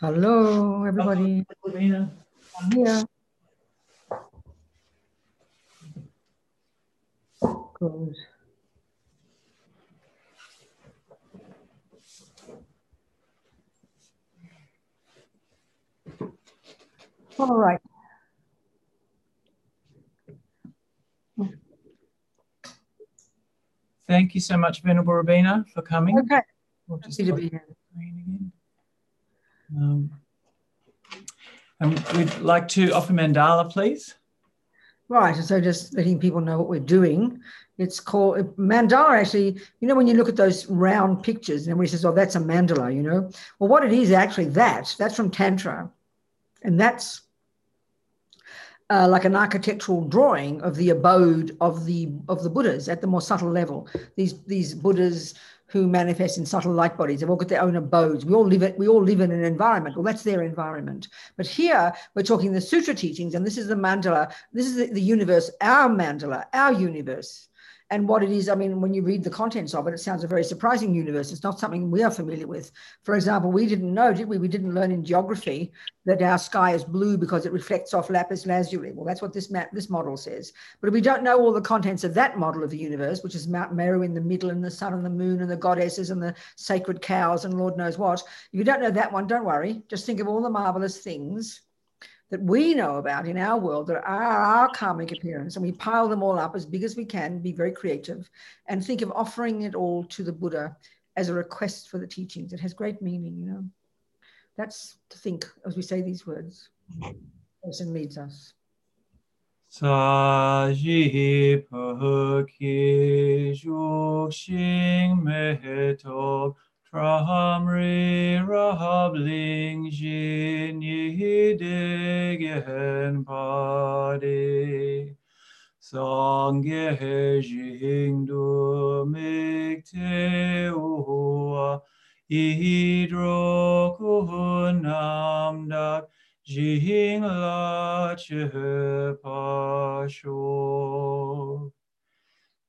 Hello, everybody. Lavina. I'm here. Good. All right. Thank you so much, Venerable Robina, for coming. Okay. We'll Happy to be here. at the screen again. Um, and we'd like to offer mandala, please. Right. So just letting people know what we're doing. It's called mandala. Actually, you know, when you look at those round pictures, and everybody says, "Oh, that's a mandala," you know. Well, what it is actually that that's from Tantra, and that's uh, like an architectural drawing of the abode of the of the Buddhas at the more subtle level. These these Buddhas who manifest in subtle light bodies They've all got their own abodes. We all live it. We all live in an environment. Well, that's their environment. But here we're talking the sutra teachings, and this is the mandala. This is the, the universe, our mandala, our universe. And what it is, I mean, when you read the contents of it, it sounds a very surprising universe. It's not something we are familiar with. For example, we didn't know, did we? We didn't learn in geography that our sky is blue because it reflects off lapis lazuli. Well, that's what this map, this model says. But we don't know all the contents of that model of the universe, which is Mount Meru in the middle, and the sun and the moon, and the goddesses, and the sacred cows, and Lord knows what, if you don't know that one, don't worry. Just think of all the marvelous things that we know about in our world that are our karmic appearance, and we pile them all up as big as we can, be very creative, and think of offering it all to the Buddha as a request for the teachings. It has great meaning, you know. That's to think as we say these words. Person leads us. Saji mehetop Tramri rabling jin yidegen padi Sangye jing du mikte ua Idro kunam dak. Jing la che pasho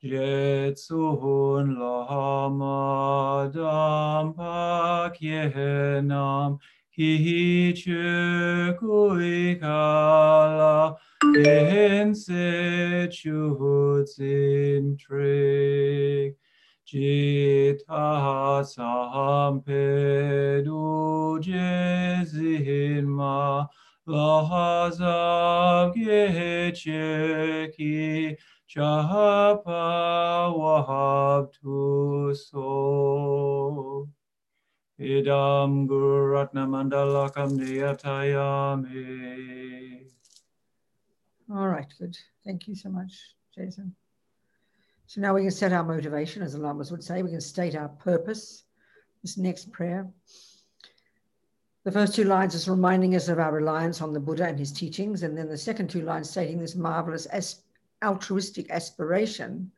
Jetsun lama dam pak yenam hi che kui kala en se chu zin trik jita sam pe du jezin ma la zam ge che wahab tu so idam guratna mandalakam. All right, good. Thank you so much, Jason. So now we can set our motivation, as the Lamas would say. We can state our purpose. This next prayer. The first two lines is reminding us of our reliance on the Buddha and his teachings, and then the second two lines stating this marvelous as- altruistic aspiration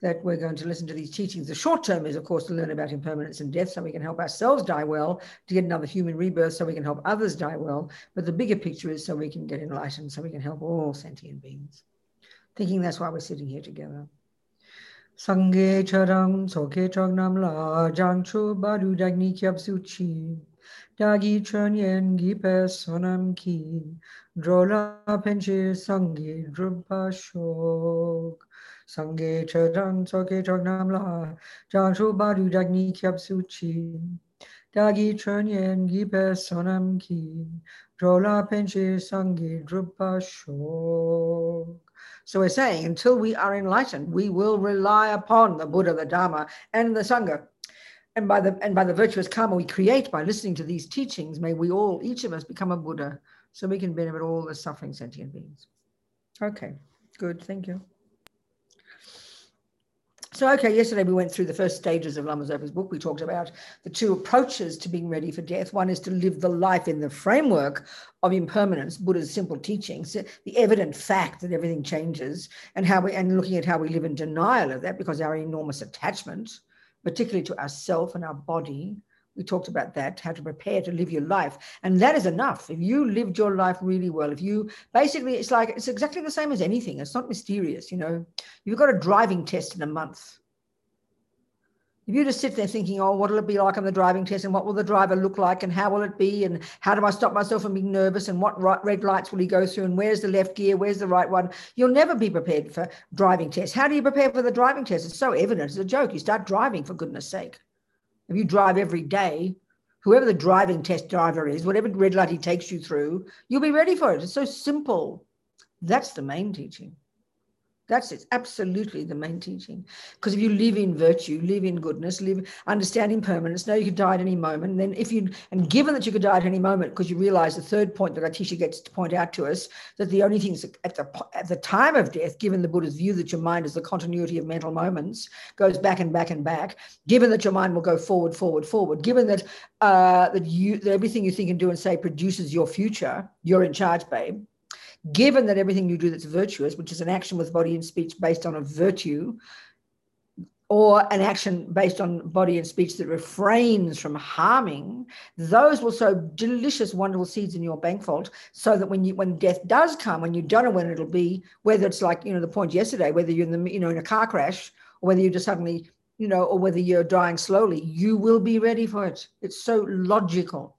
that we're going to listen to these teachings. The short term is, of course, to learn about impermanence and death so we can help ourselves die well, to get another human rebirth so we can help others die well. But the bigger picture is so we can get enlightened, so we can help all sentient beings. Thinking that's why we're sitting here together. Sangye charang soke chognam la jangchu badu dagni Dagi chönyen gipe sonam ki. Drola penche sangye drupa shok. Sangye charang soke chognam la jangchu badu dagni kyab suchi. Dagi chönyen gipe sonam ki. Drola penche sangi drupa shok. So we're saying until we are enlightened, we will rely upon the Buddha, the Dharma, and the Sangha. And by the and by the virtuous karma we create by listening to these teachings, may we all, each of us, become a Buddha, so we can benefit all the suffering sentient beings. Okay, good, thank you. So, okay, yesterday we went through the first stages of Lama Zopa's book. We talked about the two approaches to being ready for death. One is to live the life in the framework of impermanence, Buddha's simple teachings, the evident fact that everything changes, and how we and looking at how we live in denial of that because our enormous attachment, particularly to ourself and our body. We talked about that, how to prepare to live your life. And that is enough. If you lived your life really well, if you basically, it's like, it's exactly the same as anything. It's not mysterious, you know. You've got a driving test in a month. If you just sit there thinking, oh, what will it be like on the driving test and what will the driver look like and how will it be and how do I stop myself from being nervous and what right, red lights will he go through and where's the left gear, where's the right one, you'll never be prepared for driving tests. How do you prepare for the driving test? It's so evident. It's a joke. You start driving for goodness sake. If you drive every day, whoever the driving test driver is, whatever red light he takes you through, you'll be ready for it. It's so simple. That's the main teaching. That's it. Absolutely the main teaching. Because if you live in virtue, live in goodness, live understand impermanence, know you could die at any moment. And then if you and given that you could die at any moment, because you realize the third point that our teacher gets to point out to us, that the only things at the at the time of death, given the Buddha's view that your mind is the continuity of mental moments, goes back and back and back, given that your mind will go forward, forward, forward, given that uh, that you that everything you think and do and say produces your future, you're in charge, babe given that everything you do that's virtuous, which is an action with body and speech based on a virtue, or an action based on body and speech that refrains from harming, those will sow delicious, wonderful seeds in your bank vault. So that when you when death does come, when you don't know when it'll be, whether it's like you know the point yesterday, whether you're in the you know in a car crash, or whether you just suddenly you know, or whether you're dying slowly, you will be ready for it. It's so logical.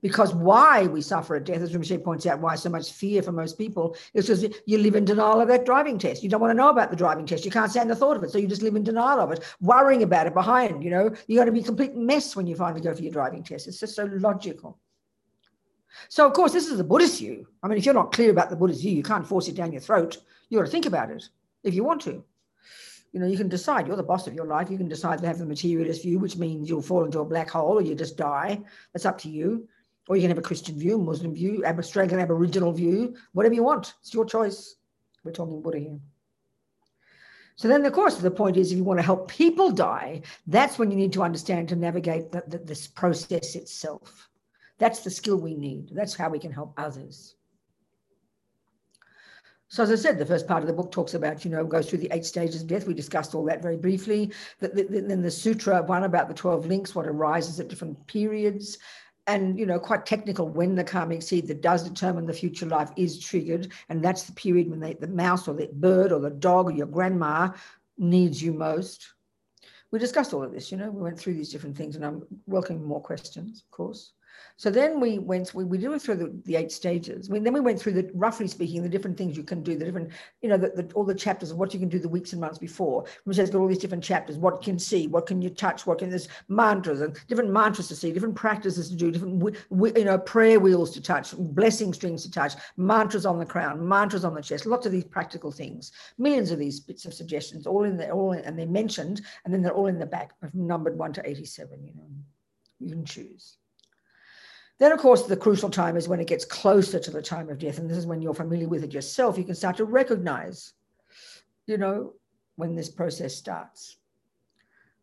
Because why we suffer at death, as Rinpoche points out, why so much fear for most people is because you live in denial of that driving test. You don't want to know about the driving test. You can't stand the thought of it. So you just live in denial of it, worrying about it behind, you know. You're going to be a complete mess when you finally go for your driving test. It's just so logical. So, of course, this is the Buddhist view. I mean, if you're not clear about the Buddhist view, you can't force it down your throat. You got to think about it if you want to. You know, you can decide, you're the boss of your life. You can decide to have the materialist view, which means you'll fall into a black hole or you just die. That's up to you or you can have a Christian view, Muslim view, Australian Aboriginal view, whatever you want. It's your choice. We're talking Buddha here. So then, of course, the point is if you want to help people die, that's when you need to understand to navigate the, the, this process itself. That's the skill we need. That's how we can help others. So as I said, the first part of the book talks about, you know, goes through the eight stages of death. We discussed all that very briefly. Then the sutra one about the 12 links, what arises at different periods and you know quite technical when the karmic seed that does determine the future life is triggered and that's the period when they, the mouse or the bird or the dog or your grandma needs you most. We discussed all of this you know we went through these different things and i'm welcoming more questions of course so then we went, we, we went through the, the eight stages. We, then we went through the, roughly speaking, the different things you can do, the different, you know, the, the, all the chapters of what you can do the weeks and months before, which has got all these different chapters, what can see, what can you touch, what can, there's mantras and different mantras to see, different practices to do, different, you know, prayer wheels to touch, blessing strings to touch, mantras on the crown, mantras on the chest, lots of these practical things, millions of these bits of suggestions, all in there, all in, and they're mentioned, and then they're all in the back, numbered one to 87, you know, you can choose. Then, of course, the crucial time is when it gets closer to the time of death. And this is when you're familiar with it yourself. You can start to recognize, you know, when this process starts.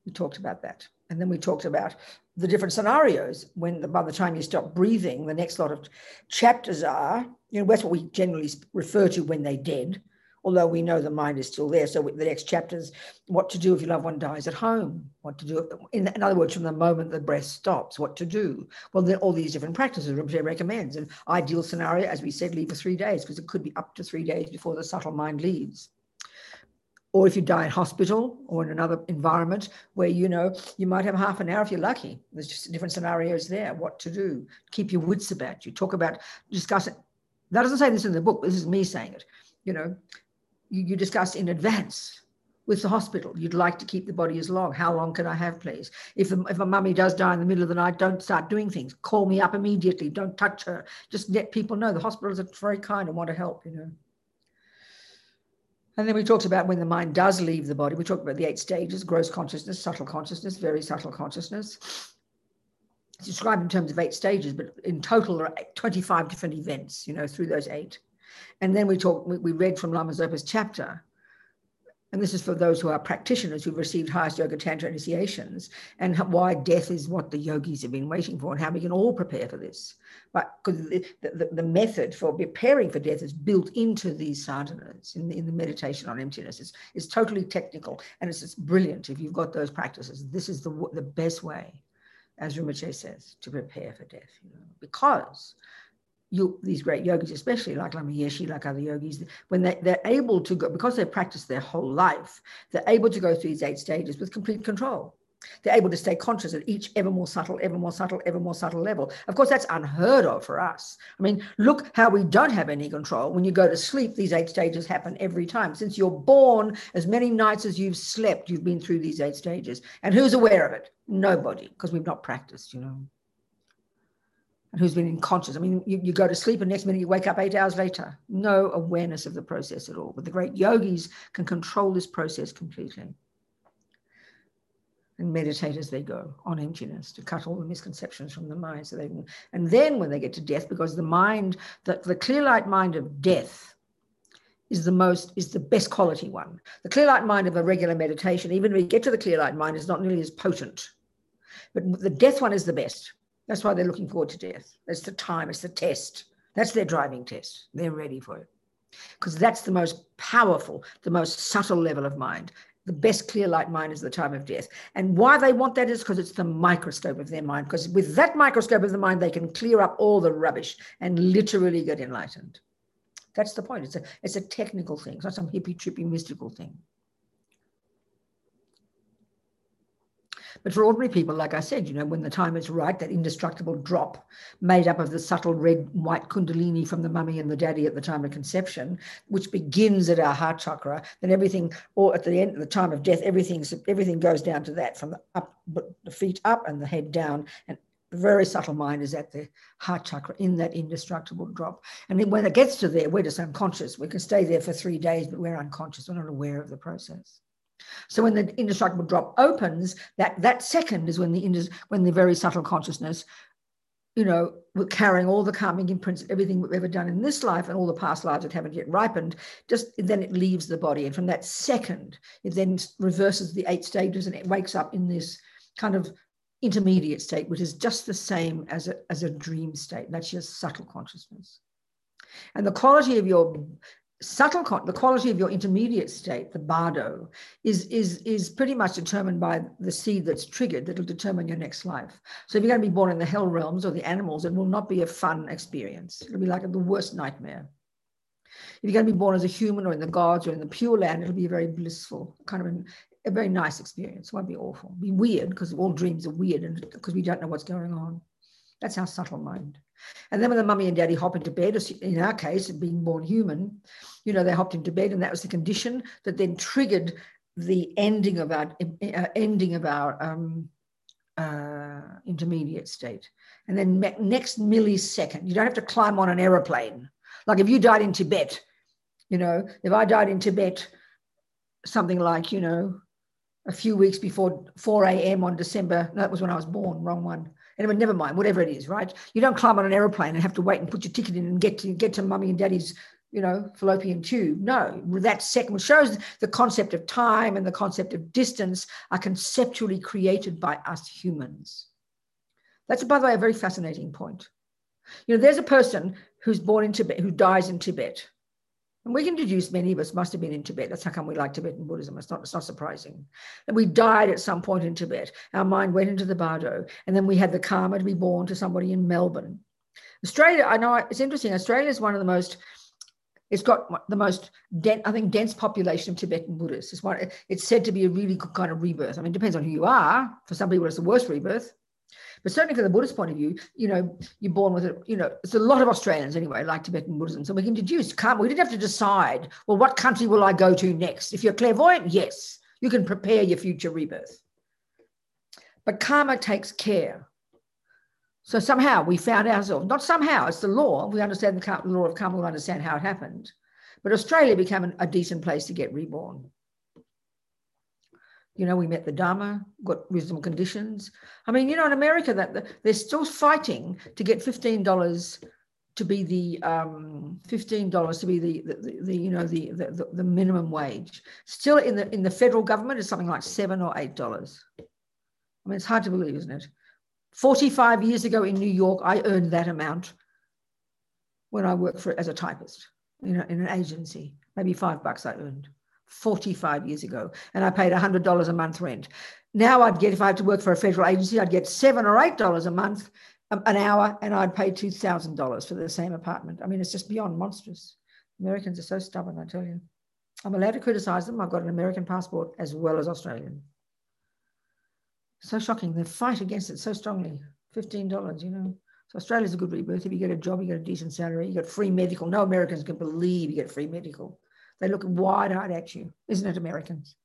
We talked about that. And then we talked about the different scenarios when the, by the time you stop breathing, the next lot of chapters are, you know, that's what we generally refer to when they're dead although we know the mind is still there. So the next chapter is what to do if your loved one dies at home, what to do, in, in other words, from the moment the breath stops, what to do. Well, then all these different practices Rinpoche recommends. An ideal scenario, as we said, leave for three days, because it could be up to three days before the subtle mind leaves. Or if you die in hospital or in another environment where you know you might have half an hour if you're lucky. There's just different scenarios there. What to do? Keep your wits about you. Talk about discuss it. That doesn't say this in the book. This is me saying it. You know, you, you discuss in advance with the hospital. You'd like to keep the body as long. How long can I have, please? If if a mummy does die in the middle of the night, don't start doing things. Call me up immediately. Don't touch her. Just let people know the hospitals are very kind and want to help, you know. And then we talked about when the mind does leave the body. We talked about the eight stages, gross consciousness, subtle consciousness, very subtle consciousness. It's described in terms of eight stages, but in total there are 25 different events, you know, through those eight. And then we talked, we read from Lama Zopa's chapter, and this is for those who are practitioners who've received highest yoga tantra initiations, and why death is what the yogis have been waiting for, and how we can all prepare for this. But because the, the, the, method for preparing for death is built into these sadhanas, in the, in the meditation on emptiness. It's, it's totally technical, and it's, brilliant if you've got those practices. This is the, the best way, as Rinpoche says, to prepare for death, you know, because you, these great yogis, especially like Lama Yeshe, like other yogis, when they, they're able to go, because they've practiced their whole life, they're able to go through these eight stages with complete control. They're able to stay conscious at each ever more subtle, ever more subtle, ever more subtle level. Of course, that's unheard of for us. I mean, look how we don't have any control. When you go to sleep, these eight stages happen every time. Since you're born, as many nights as you've slept, you've been through these eight stages. And who's aware of it? Nobody, because we've not practiced, you know. And who's been unconscious? I mean, you, you go to sleep and next minute you wake up eight hours later. No awareness of the process at all. But the great yogis can control this process completely and meditate as they go on emptiness to cut all the misconceptions from the mind so they can and then when they get to death because the mind the, the clear light mind of death is the most is the best quality one the clear light mind of a regular meditation even if you get to the clear light mind is not nearly as potent but the death one is the best that's why they're looking forward to death that's the time it's the test that's their driving test they're ready for it because that's the most powerful the most subtle level of mind the best clear light mind is the time of death. And why they want that is because it's the microscope of their mind. Because with that microscope of the mind, they can clear up all the rubbish and literally get enlightened. That's the point. It's a it's a technical thing. It's not some hippie trippy mystical thing. But for ordinary people, like I said, you know, when the time is right, that indestructible drop made up of the subtle red white kundalini from the mummy and the daddy at the time of conception, which begins at our heart chakra, then everything, or at the end, the time of death, everything everything goes down to that, from the up, the feet up and the head down, and the very subtle mind is at the heart chakra in that indestructible drop. And then when it gets to there, we're just unconscious. We can stay there for three days, but we're unconscious. We're not aware of the process. So when the indestructible drop opens, that that second is when the when the very subtle consciousness, you know, we're carrying all the karmic imprints, everything we've ever done in this life and all the past lives that haven't yet ripened, just then it leaves the body. And from that second, it then reverses the eight stages and it wakes up in this kind of intermediate state, which is just the same as a, as a dream state. That's your subtle consciousness. And the quality of your subtle the quality of your intermediate state the bardo is is is pretty much determined by the seed that's triggered that'll determine your next life. So if you're going to be born in the hell realms or the animals it will not be a fun experience. It'll be like the worst nightmare. If you're going to be born as a human or in the gods or in the pure land it'll be a very blissful kind of an, a very nice experience. It won't be awful. It'll be weird because all dreams are weird and because we don't know what's going on. That's our subtle mind and then when the mummy and daddy hop into bed, in our case, being born human, you know, they hopped into bed, and that was the condition that then triggered the ending of our uh, ending of our um, uh, intermediate state. And then next millisecond, you don't have to climb on an aeroplane. Like if you died in Tibet, you know, if I died in Tibet, something like, you know, a few weeks before 4 a.m. on December, that was when I was born, wrong one. Anyway, never mind, whatever it is, right? You don't climb on an aeroplane and have to wait and put your ticket in and get to get to mummy and daddy's, you know, fallopian tube. No, that second shows the concept of time and the concept of distance are conceptually created by us humans. That's, by the way, a very fascinating point. You know, there's a person who's born in Tibet, who dies in Tibet. And we can deduce many of us must have been in Tibet. That's how come we like Tibetan Buddhism. It's not, it's not surprising. And we died at some point in Tibet. Our mind went into the Bardo. And then we had the karma to be born to somebody in Melbourne. Australia, I know it's interesting. Australia is one of the most, it's got the most, dense, I think, dense population of Tibetan Buddhists. It's, one, it's said to be a really good kind of rebirth. I mean, it depends on who you are. For some people, it's the worst rebirth. But certainly from the Buddhist point of view, you know, you're born with it, you know, it's a lot of Australians anyway, like Tibetan Buddhism. So we can deduce, can't we didn't have to decide, well, what country will I go to next? If you're clairvoyant, yes, you can prepare your future rebirth. But karma takes care. So somehow we found ourselves, not somehow, it's the law. We understand the law of karma, we understand how it happened. But Australia became a decent place to get reborn. You know, we met the Dharma, got reasonable conditions. I mean, you know, in America, that they're still fighting to get fifteen dollars to be the um, fifteen dollars to be the, the, the, you know the, the the minimum wage. Still in the in the federal government is something like seven or eight dollars. I mean, it's hard to believe, isn't it? Forty-five years ago in New York, I earned that amount when I worked for as a typist, you know, in an agency. Maybe five bucks I earned. 45 years ago, and I paid $100 a month rent. Now I'd get, if I had to work for a federal agency, I'd get seven or eight dollars a month um, an hour and I'd pay $2,000 for the same apartment. I mean, it's just beyond monstrous. Americans are so stubborn, I tell you. I'm allowed to criticize them. I've got an American passport as well as Australian. So shocking. They fight against it so strongly. $15, you know. So Australia's a good rebirth. If you get a job, you get a decent salary, you get free medical. No Americans can believe you get free medical. They look wide-eyed at you, isn't it, Americans?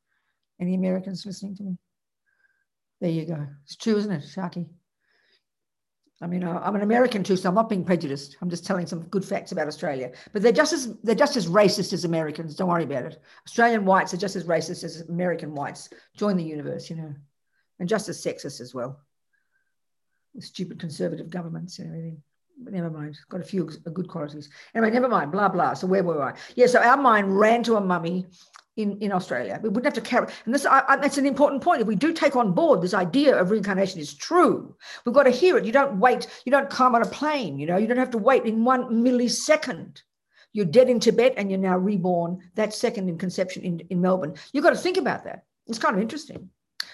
Any Americans listening to me? There you go. It's true, isn't it, Sharky? I mean, I'm an American too, so I'm not being prejudiced. I'm just telling some good facts about Australia. But they're just as they're just as racist as Americans. Don't worry about it. Australian whites are just as racist as American whites. Join the universe, you know, and just as sexist as well. Stupid conservative governments and everything. But never mind. Got a few good qualities. Anyway, never mind. Blah blah. So where were I? Yeah. So our mind ran to a mummy in, in Australia. We wouldn't have to carry, and this I, I, that's an important point. If we do take on board this idea of reincarnation is true, we've got to hear it. You don't wait, you don't come on a plane, you know, you don't have to wait in one millisecond. You're dead in Tibet and you're now reborn that second in conception in, in Melbourne. You've got to think about that. It's kind of interesting.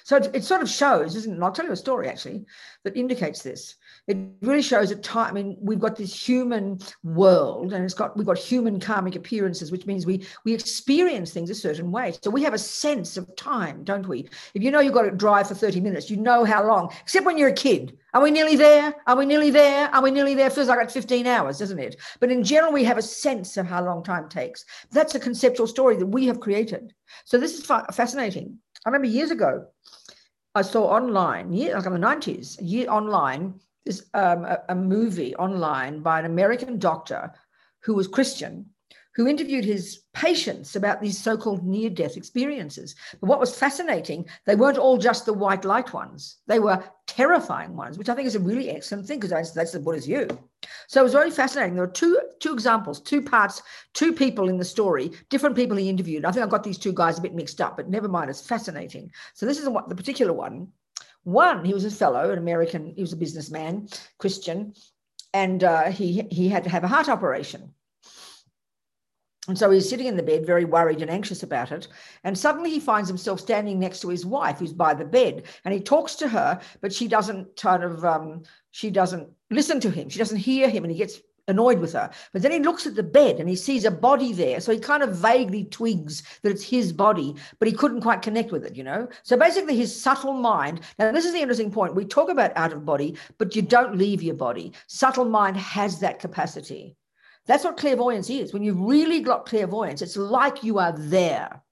So it, it sort of shows, isn't it? I'll tell you a story actually that indicates this it really shows at time. I mean, we've got this human world, and it's got we've got human karmic appearances, which means we we experience things a certain way. So we have a sense of time, don't we? If you know you've got to drive for 30 minutes, you know how long, except when you're a kid. Are we nearly there? Are we nearly there? Are we nearly there? Feels like it's 15 hours, doesn't it? But in general, we have a sense of how long time takes. That's a conceptual story that we have created. So this is fascinating. I remember years ago, I saw online, yeah, like in the 90s, year online, this um, a, a movie online by an American doctor who was Christian who interviewed his patients about these so-called near-death experiences. But what was fascinating, they weren't all just the white light ones. They were terrifying ones, which I think is a really excellent thing because that's, that's the Buddha's view. So it was very fascinating. There are two, two examples, two parts, two people in the story, different people he interviewed. I think I got these two guys a bit mixed up, but never mind, it's fascinating. So this is what the particular one one, he was a fellow, an American, he was a businessman, Christian, and uh, he, he had to have a heart operation. And so he's sitting in the bed, very worried and anxious about it. And suddenly he finds himself standing next to his wife, who's by the bed. And he talks to her, but she doesn't kind of, um, she doesn't listen to him. She doesn't hear him. And he gets annoyed with her. But then he looks at the bed and he sees a body there. So he kind of vaguely twigs that it's his body, but he couldn't quite connect with it, you know? So basically, his subtle mind. Now, this is the interesting point. We talk about out of body, but you don't leave your body. Subtle mind has that capacity. That's what clairvoyance is. When you've really got clairvoyance, it's like you are there.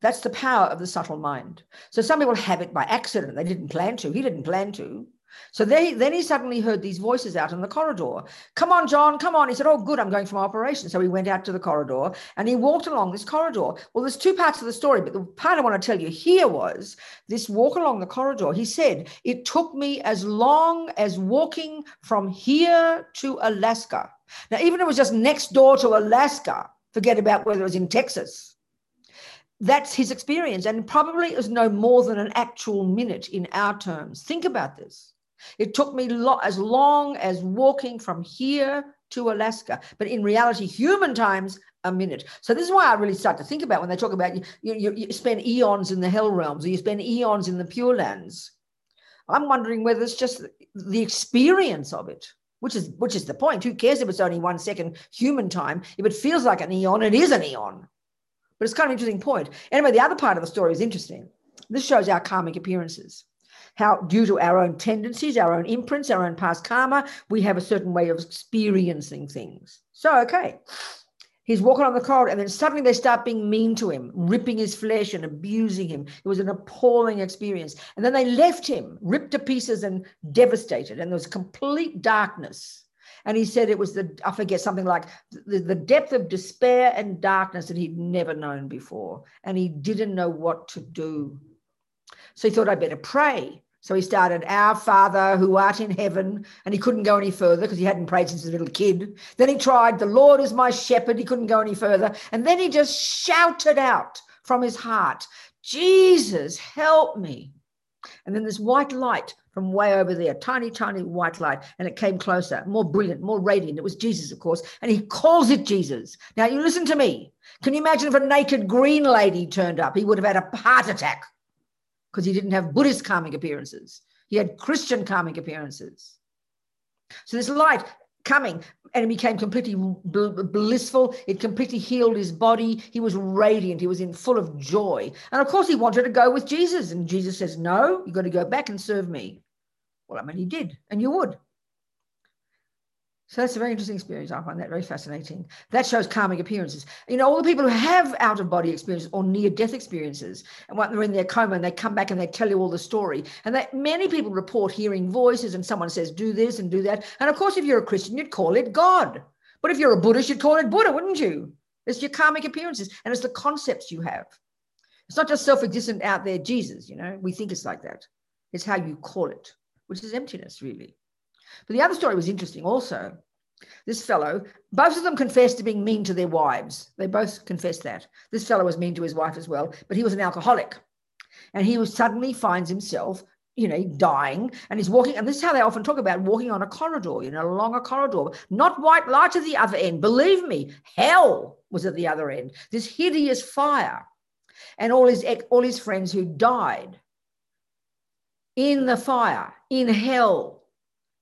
That's the power of the subtle mind. So some people have it by accident. They didn't plan to. He didn't plan to. So they, then he suddenly heard these voices out in the corridor. Come on, John, come on. He said, Oh, good, I'm going for my operation. So he went out to the corridor and he walked along this corridor. Well, there's two parts of the story, but the part I want to tell you here was this walk along the corridor. He said, It took me as long as walking from here to Alaska. Now, even if it was just next door to Alaska, forget about whether it was in Texas. That's his experience, and probably is no more than an actual minute in our terms. Think about this. It took me lo- as long as walking from here to Alaska, but in reality, human times, a minute. So this is why I really start to think about when they talk about you, you, you spend eons in the hell realms or you spend eons in the pure lands. I'm wondering whether it's just the experience of it, which is which is the point. Who cares if it's only one second human time? If it feels like an eon, it is an eon. But it's kind of an interesting point. Anyway, the other part of the story is interesting. This shows our karmic appearances how due to our own tendencies, our own imprints, our own past karma, we have a certain way of experiencing things. So, okay, he's walking on the corridor, and then suddenly they start being mean to him, ripping his flesh and abusing him. It was an appalling experience. And then they left him, ripped to pieces and devastated, and there was complete darkness. And he said it was the, I forget, something like the, the depth of despair and darkness that he'd never known before. And he didn't know what to do. So he thought, I'd better pray. So he started, Our Father who art in heaven, and he couldn't go any further because he hadn't prayed since he was a little kid. Then he tried, The Lord is my shepherd. He couldn't go any further. And then he just shouted out from his heart, Jesus, help me. And then this white light from way over there, tiny, tiny white light, and it came closer, more brilliant, more radiant. It was Jesus, of course, and he calls it Jesus. Now, you listen to me. Can you imagine if a naked green lady turned up? He would have had a heart attack because he didn't have Buddhist karmic appearances. He had Christian karmic appearances. So this light coming and it became completely blissful. It completely healed his body. He was radiant. He was in full of joy. And of course, he wanted to go with Jesus. And Jesus says, No, you've got to go back and serve me. Well, I mean, he did, and you would. So that's a very interesting experience. I find that very fascinating. That shows karmic appearances. You know, all the people who have out of body experiences or near death experiences, and when they're in their coma and they come back and they tell you all the story, and that many people report hearing voices and someone says, do this and do that. And of course, if you're a Christian, you'd call it God. But if you're a Buddhist, you'd call it Buddha, wouldn't you? It's your karmic appearances and it's the concepts you have. It's not just self existent out there Jesus, you know, we think it's like that. It's how you call it, which is emptiness, really. But the other story was interesting also. This fellow, both of them confessed to being mean to their wives. They both confessed that. This fellow was mean to his wife as well, but he was an alcoholic. And he was suddenly finds himself, you know, dying and he's walking. And this is how they often talk about walking on a corridor, you know, along a corridor, not white light at the other end. Believe me, hell was at the other end. This hideous fire. And all his all his friends who died in the fire, in hell,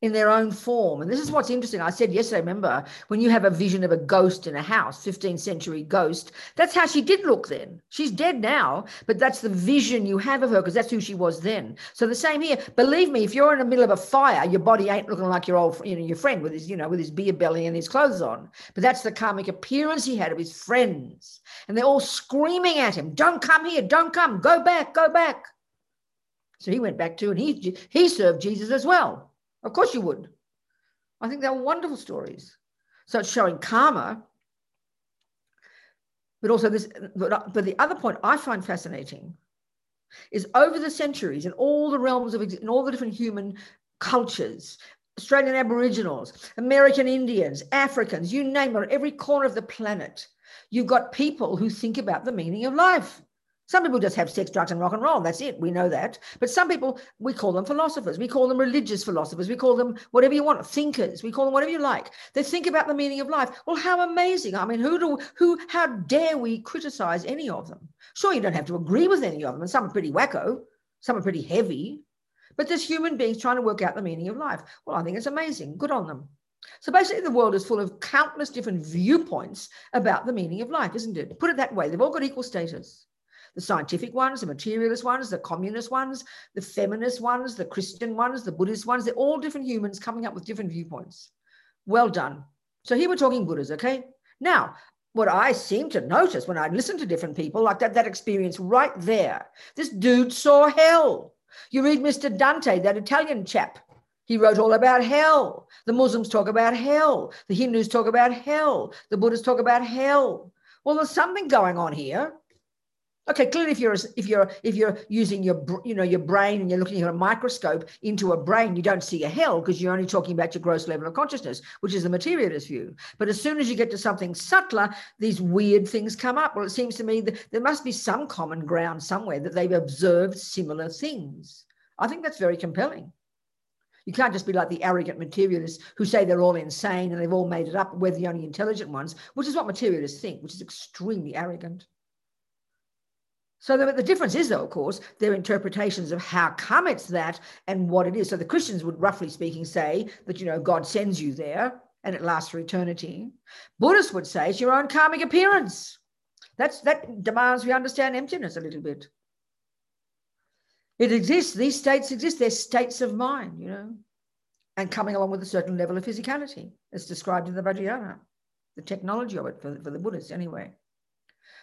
in their own form. And this is what's interesting. I said yesterday, remember, when you have a vision of a ghost in a house, 15th century ghost, that's how she did look then. She's dead now, but that's the vision you have of her because that's who she was then. So the same here. Believe me, if you're in the middle of a fire, your body ain't looking like your old, you know, your friend with his, you know, with his beer belly and his clothes on. But that's the karmic appearance he had of his friends. And they're all screaming at him, don't come here, don't come, go back, go back. So he went back too, and he he served Jesus as well. Of course you would. I think they're wonderful stories. So it's showing karma, but also this. But, but the other point I find fascinating is over the centuries in all the realms of in all the different human cultures, Australian Aboriginals, American Indians, Africans, you name it, every corner of the planet, you've got people who think about the meaning of life. Some people just have sex, drugs, and rock and roll. That's it. We know that. But some people, we call them philosophers. We call them religious philosophers. We call them whatever you want, thinkers. We call them whatever you like. They think about the meaning of life. Well, how amazing. I mean, who do, who, how dare we criticize any of them? Sure, you don't have to agree with any of them. And some are pretty wacko, some are pretty heavy. But there's human beings trying to work out the meaning of life. Well, I think it's amazing. Good on them. So basically, the world is full of countless different viewpoints about the meaning of life, isn't it? Put it that way. They've all got equal status the scientific ones, the materialist ones, the communist ones, the feminist ones, the Christian ones, the Buddhist ones. They're all different humans coming up with different viewpoints. Well done. So here we're talking Buddhas, okay? Now, what I seem to notice when I listen to different people, like that, that experience right there, this dude saw hell. You read Mr. Dante, that Italian chap. He wrote all about hell. The Muslims talk about hell. The Hindus talk about hell. The Buddhists talk about hell. Well, there's something going on here. Okay, clearly, if you're if you're if you're using your you know your brain and you're looking at a microscope into a brain, you don't see a hell because you're only talking about your gross level of consciousness, which is the materialist view. But as soon as you get to something subtler, these weird things come up. Well, it seems to me that there must be some common ground somewhere that they've observed similar things. I think that's very compelling. You can't just be like the arrogant materialists who say they're all insane and they've all made it up. We're the only intelligent ones, which is what materialists think, which is extremely arrogant. So the, the, difference is, though, of course, their interpretations of how come it's that and what it is. So the Christians would, roughly speaking, say that you know God sends you there and it lasts for eternity. Buddhists would say it's your own karmic appearance. That's that demands we understand emptiness a little bit. It exists. These states exist. They're states of mind, you know, and coming along with a certain level of physicality, as described in the Vajrayana, the technology of it for, for the Buddhists, anyway.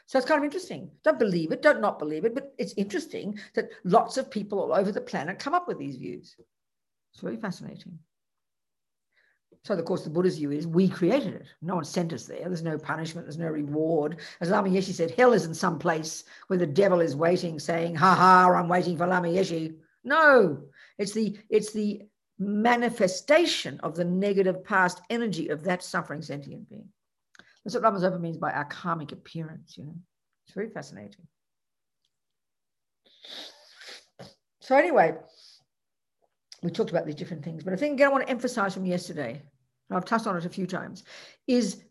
So it's kind of interesting. Don't believe it, don't not believe it, but it's interesting that lots of people all over the planet come up with these views. It's very fascinating. So, of course, the Buddha's view is we created it. No one sent us there. There's no punishment. There's no reward. As Lama Yeshe said, hell is in some place where the devil is waiting, saying, "Ha ha, I'm waiting for Lama Yeshe." No, it's the it's the manifestation of the negative past energy of that suffering sentient being. That's what Lama means by our karmic appearance, you know. It's very fascinating. So anyway, we talked about these different things, but I think again I want to emphasize from yesterday, and I've touched on it a few times, is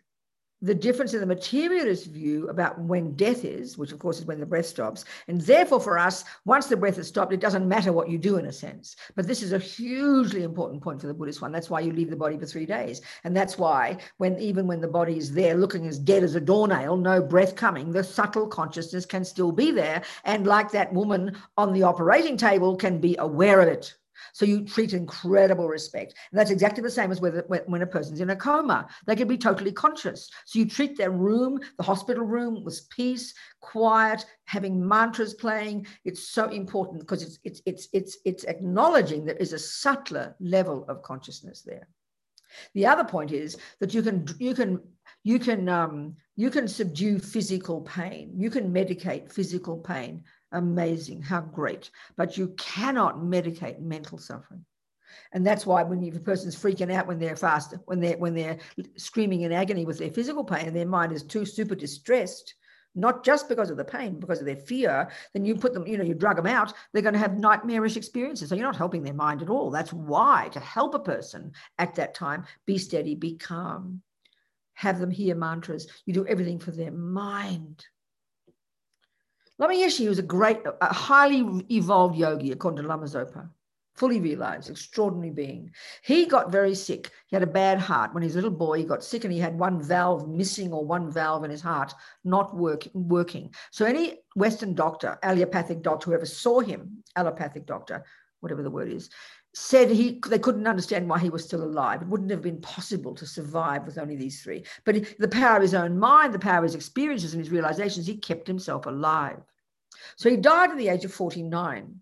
the difference in the materialist view about when death is, which of course is when the breath stops. And therefore, for us, once the breath has stopped, it doesn't matter what you do in a sense. But this is a hugely important point for the Buddhist one. That's why you leave the body for three days. And that's why, when even when the body is there looking as dead as a doornail, no breath coming, the subtle consciousness can still be there. And like that woman on the operating table, can be aware of it so you treat incredible respect. And that's exactly the same as with, when a person's in a coma. They can be totally conscious. So you treat their room, the hospital room, with peace, quiet, having mantras playing. It's so important because it's, it's, it's, it's, it's acknowledging there is a subtler level of consciousness there. The other point is that you can you can you can um, you can subdue physical pain. You can medicate physical pain amazing, how great. But you cannot medicate mental suffering. And that's why when if a person's freaking out when they're fast, when they're when they're screaming in agony with their physical pain and their mind is too super distressed, not just because of the pain, because of their fear, then you put them, you know, you drug them out, they're going to have nightmarish experiences. So you're not helping their mind at all. That's why to help a person at that time, be steady, be calm, have them hear mantras. You do everything for their mind. Lama Yeshe was a great, a highly evolved yogi, according to Lama Zopa, fully realized, extraordinary being. He got very sick. He had a bad heart. When he was a little boy, he got sick and he had one valve missing or one valve in his heart not work, working. So any Western doctor, allopathic doctor, whoever saw him, allopathic doctor, whatever the word is, said he they couldn't understand why he was still alive. It wouldn't have been possible to survive with only these three. But the power of his own mind, the power of his experiences and his realizations, he kept himself alive. So he died at the age of 49.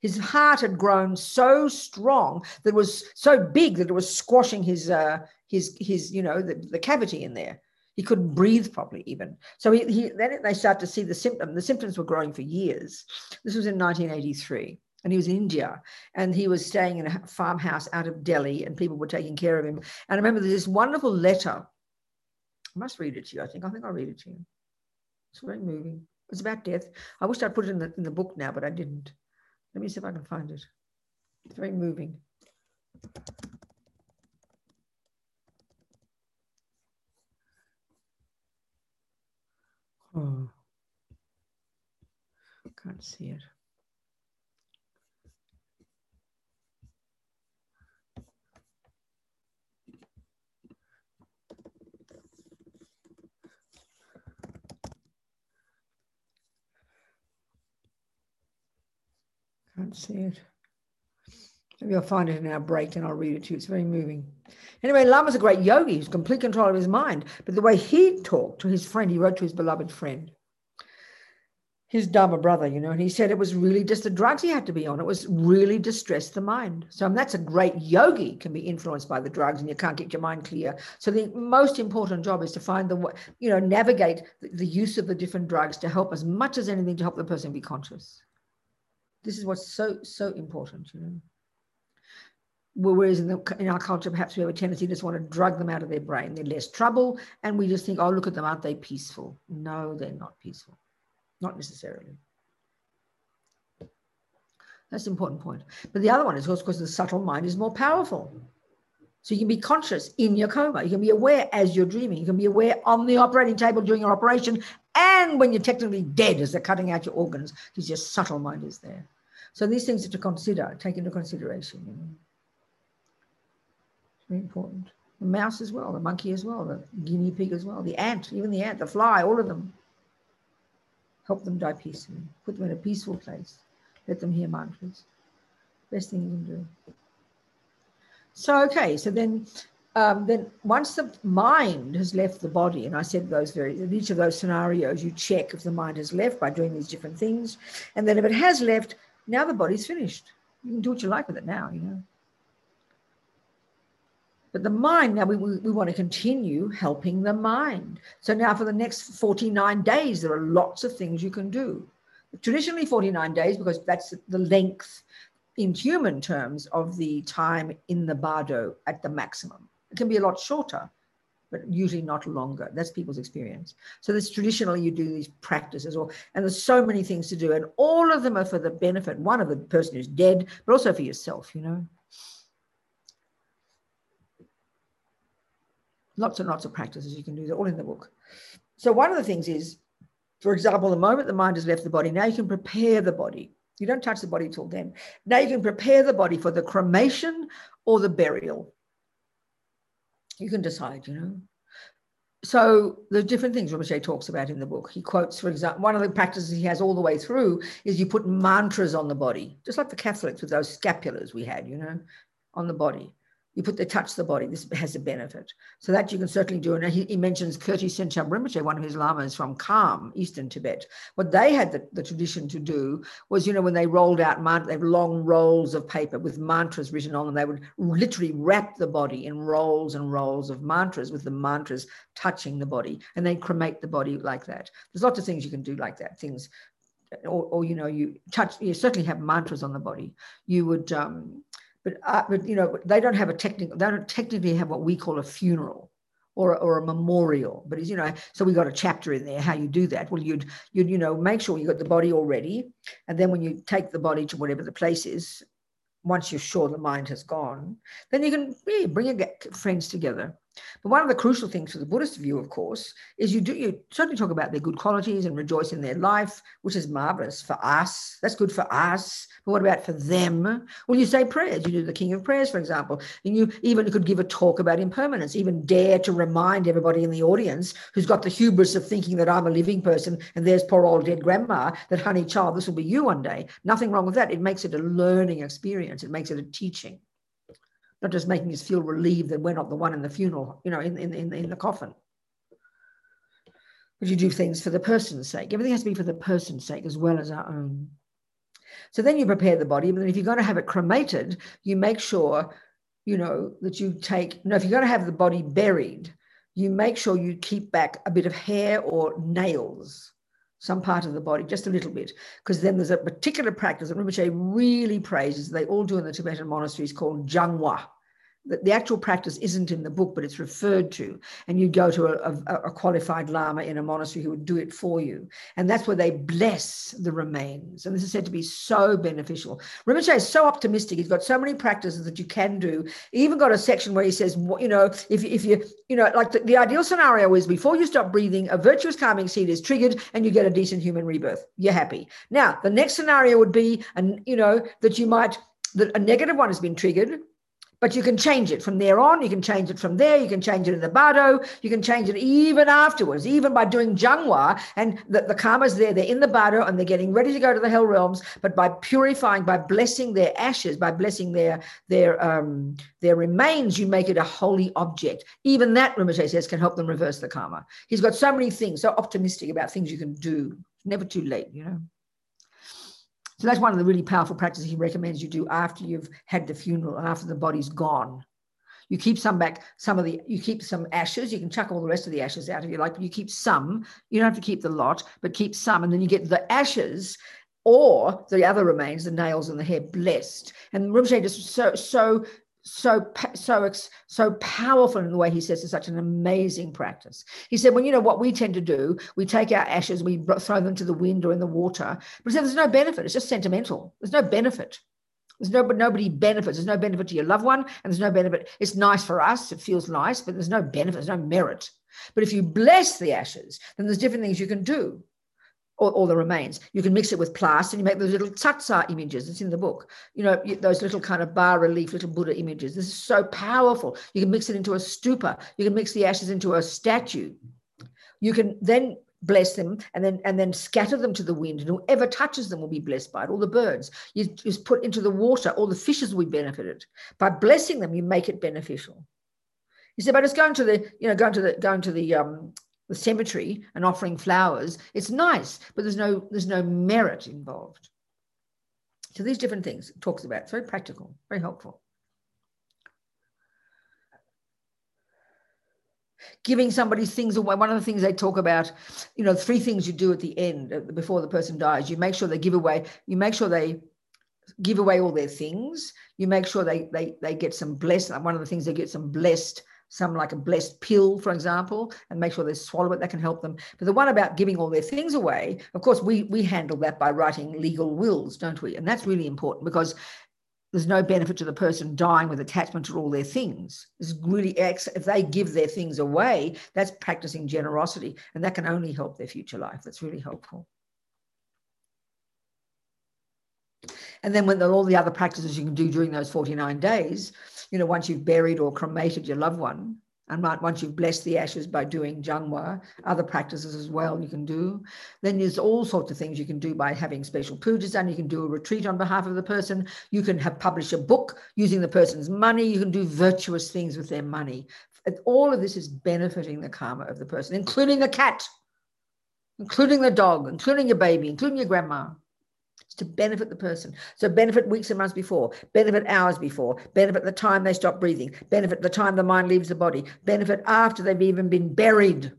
His heart had grown so strong that it was so big that it was squashing his, uh, his, his, you know, the, the cavity in there. He couldn't breathe properly, even. So he, he, then they start to see the symptom. The symptoms were growing for years. This was in 1983 and he was in India and he was staying in a farmhouse out of Delhi and people were taking care of him. And I remember there's this wonderful letter. I must read it to you, I think. I think I'll read it to you. It's very moving. It's about death. I wish I'd put it in the, in the book now, but I didn't. Let me see if I can find it. It's very moving. Oh, can't see it. Can't see it. Maybe I'll find it in our break and I'll read it to you. It's very moving. Anyway, Lama's a great yogi. He's complete control of his mind. But the way he talked to his friend, he wrote to his beloved friend, his Dharma brother, you know, and he said it was really just the drugs he had to be on. It was really distressed the mind. So I mean, that's a great yogi can be influenced by the drugs and you can't get your mind clear. So the most important job is to find the, way, you know, navigate the use of the different drugs to help as much as anything to help the person be conscious. This is what's so, so important, you know. Whereas in, the, in our culture, perhaps we have a tendency to just want to drug them out of their brain. They're less trouble. And we just think, oh, look at them, aren't they peaceful? No, they're not peaceful. Not necessarily. That's an important point. But the other one is, of course, because the subtle mind is more powerful. So you can be conscious in your coma. You can be aware as you're dreaming. You can be aware on the operating table during your operation and when you're technically dead as they're cutting out your organs because your subtle mind is there. So these things are to consider, take into consideration. You know. Very important. The mouse as well, the monkey as well, the guinea pig as well, the ant, even the ant, the fly, all of them. Help them die peacefully. Put them in a peaceful place. Let them hear mantras. Best thing you can do. So, okay, so then um, then once the mind has left the body, and I said those very in each of those scenarios, you check if the mind has left by doing these different things, and then if it has left, now the body's finished. You can do what you like with it now, you know. But the mind, now we, we, we, want to continue helping the mind. So now for the next 49 days, there are lots of things you can do. Traditionally 49 days, because that's the length in human terms of the time in the bardo at the maximum. It can be a lot shorter, but usually not longer. That's people's experience. So this traditionally you do these practices, or and there's so many things to do, and all of them are for the benefit one of the person who's dead, but also for yourself. You know. Lots and lots of practices you can do. They're all in the book. So one of the things is, for example, the moment the mind has left the body, now you can prepare the body. You don't touch the body till then. Now you can prepare the body for the cremation or the burial. You can decide, you know. So there's different things Rinpoche talks about in the book. He quotes, for example, one of the practices he has all the way through is you put mantras on the body, just like the Catholics with those scapulars we had, you know, on the body you put the touch the body. This has a benefit. So that you can certainly do. And he, he mentions Kirti Tsenshab Rinpoche, one of his lamas from Kham, Eastern Tibet. What they had the, the tradition to do was, you know, when they rolled out they have long rolls of paper with mantras written on them, they would literally wrap the body in rolls and rolls of mantras with the mantras touching the body and then cremate the body like that. There's lots of things you can do like that. Things or, or, you know you touch you certainly have mantras on the body you would um, but uh, but you know they don't have a technical they don't technically have what we call a funeral or, or a memorial. But you know so we got a chapter in there how you do that. Well you'd you'd you know make sure you got the body already and then when you take the body to whatever the place is once you're sure the mind has gone then you can yeah, bring friends together but one of the crucial things for the Buddhist view, of course, is you do you certainly talk about their good qualities and rejoice in their life, which is marvelous for us. That's good for us. But what about for them? Well, you say prayers. You do the King of Prayers, for example, and you even could give a talk about impermanence. Even dare to remind everybody in the audience who's got the hubris of thinking that I'm a living person and there's poor old dead grandma. That honey child, this will be you one day. Nothing wrong with that. It makes it a learning experience. It makes it a teaching not just making us feel relieved that we're not the one in the funeral, you know, in, in, in, in the coffin. But you do things for the person's sake. Everything has to be for the person's sake as well as our own. So then you prepare the body, but then if you're going to have it cremated, you make sure, you know, that you take, no, if you're going to have the body buried, you make sure you keep back a bit of hair or nails some part of the body, just a little bit, because then there's a particular practice that Rinpoche really praises, they all do in the Tibetan monasteries called Jangwa the, the actual practice isn't in the book, but it's referred to. And you go to a, a, a, qualified Lama in a monastery who would do it for you. And that's where they bless the remains. And this is said to be so beneficial. Rinpoche is so optimistic. He's got so many practices that you can do. He even got a section where he says, you know, if, if you, you know, like the, the ideal scenario is before you stop breathing, a virtuous calming seed is triggered and you get a decent human rebirth. You're happy. Now, the next scenario would be, and you know, that you might, that a negative one has been triggered but you can change it from there on. You can change it from there. You can change it in the bardo. You can change it even afterwards, even by doing jangwa. And the, the karma's there. They're in the bardo and they're getting ready to go to the hell realms. But by purifying, by blessing their ashes, by blessing their their um, their remains, you make it a holy object. Even that, Rinpoche says, can help them reverse the karma. He's got so many things, so optimistic about things you can do. never too late, you know. So that's one of the really powerful practices he recommends you do after you've had the funeral and after the body's gone. You keep some back, some of the, you keep some ashes. You can chuck all the rest of the ashes out if you like, but you keep some. You don't have to keep the lot, but keep some. And then you get the ashes or the other remains, the nails and the hair, blessed. And Rinpoche just so so so so so powerful in the way he says it's such an amazing practice. He said, "Well, you know what we tend to do? We take our ashes, we throw them to the wind or in the water, but he said, there's no benefit. It's just sentimental. There's no benefit. There's no nobody benefits. There's no benefit to your loved one, and there's no benefit. It's nice for us. It feels nice, but there's no benefit. There's no merit. But if you bless the ashes, then there's different things you can do or, or, the remains. You can mix it with plaster and you make those little tsatsa images. It's in the book. You know, those little kind of bas relief, little Buddha images. This is so powerful. You can mix it into a stupa. You can mix the ashes into a statue. You can then bless them and then and then scatter them to the wind and whoever touches them will be blessed by it all the birds you just put into the water all the fishes will be benefited by blessing them you make it beneficial he said but it's going to the you know going to the going to the um the cemetery and offering flowers it's nice but there's no there's no merit involved. So these different things it talks about. It's very practical very helpful. Giving somebody things away. One of the things they talk about you know three things you do at the end uh, before the person dies you make sure they give away you make sure they give away all their things. You make sure they they they get some blessed one of the things they get some blessed some like a blessed pill, for example, and make sure they swallow it. That can help them. But the one about giving all their things away, of course, we we handle that by writing legal wills, don't we? And that's really important because there's no benefit to the person dying with attachment to all their things. It's really if they give their things away, that's practicing generosity, and that can only help their future life. That's really helpful. And then when all the other practices you can do during those 49 days, you know, once you've buried or cremated your loved one, and once you've blessed the ashes by doing jangwa, other practices as well you can do. Then there's all sorts of things you can do by having special pujas done. You can do a retreat on behalf of the person. You can have publish a book using the person's money. You can do virtuous things with their money. All of this is benefiting the karma of the person, including the cat, including the dog, including your baby, including your grandma to benefit the person. So benefit weeks and months before, benefit hours before, benefit the time they stop breathing, benefit the time the mind leaves the body, benefit after they've even been buried.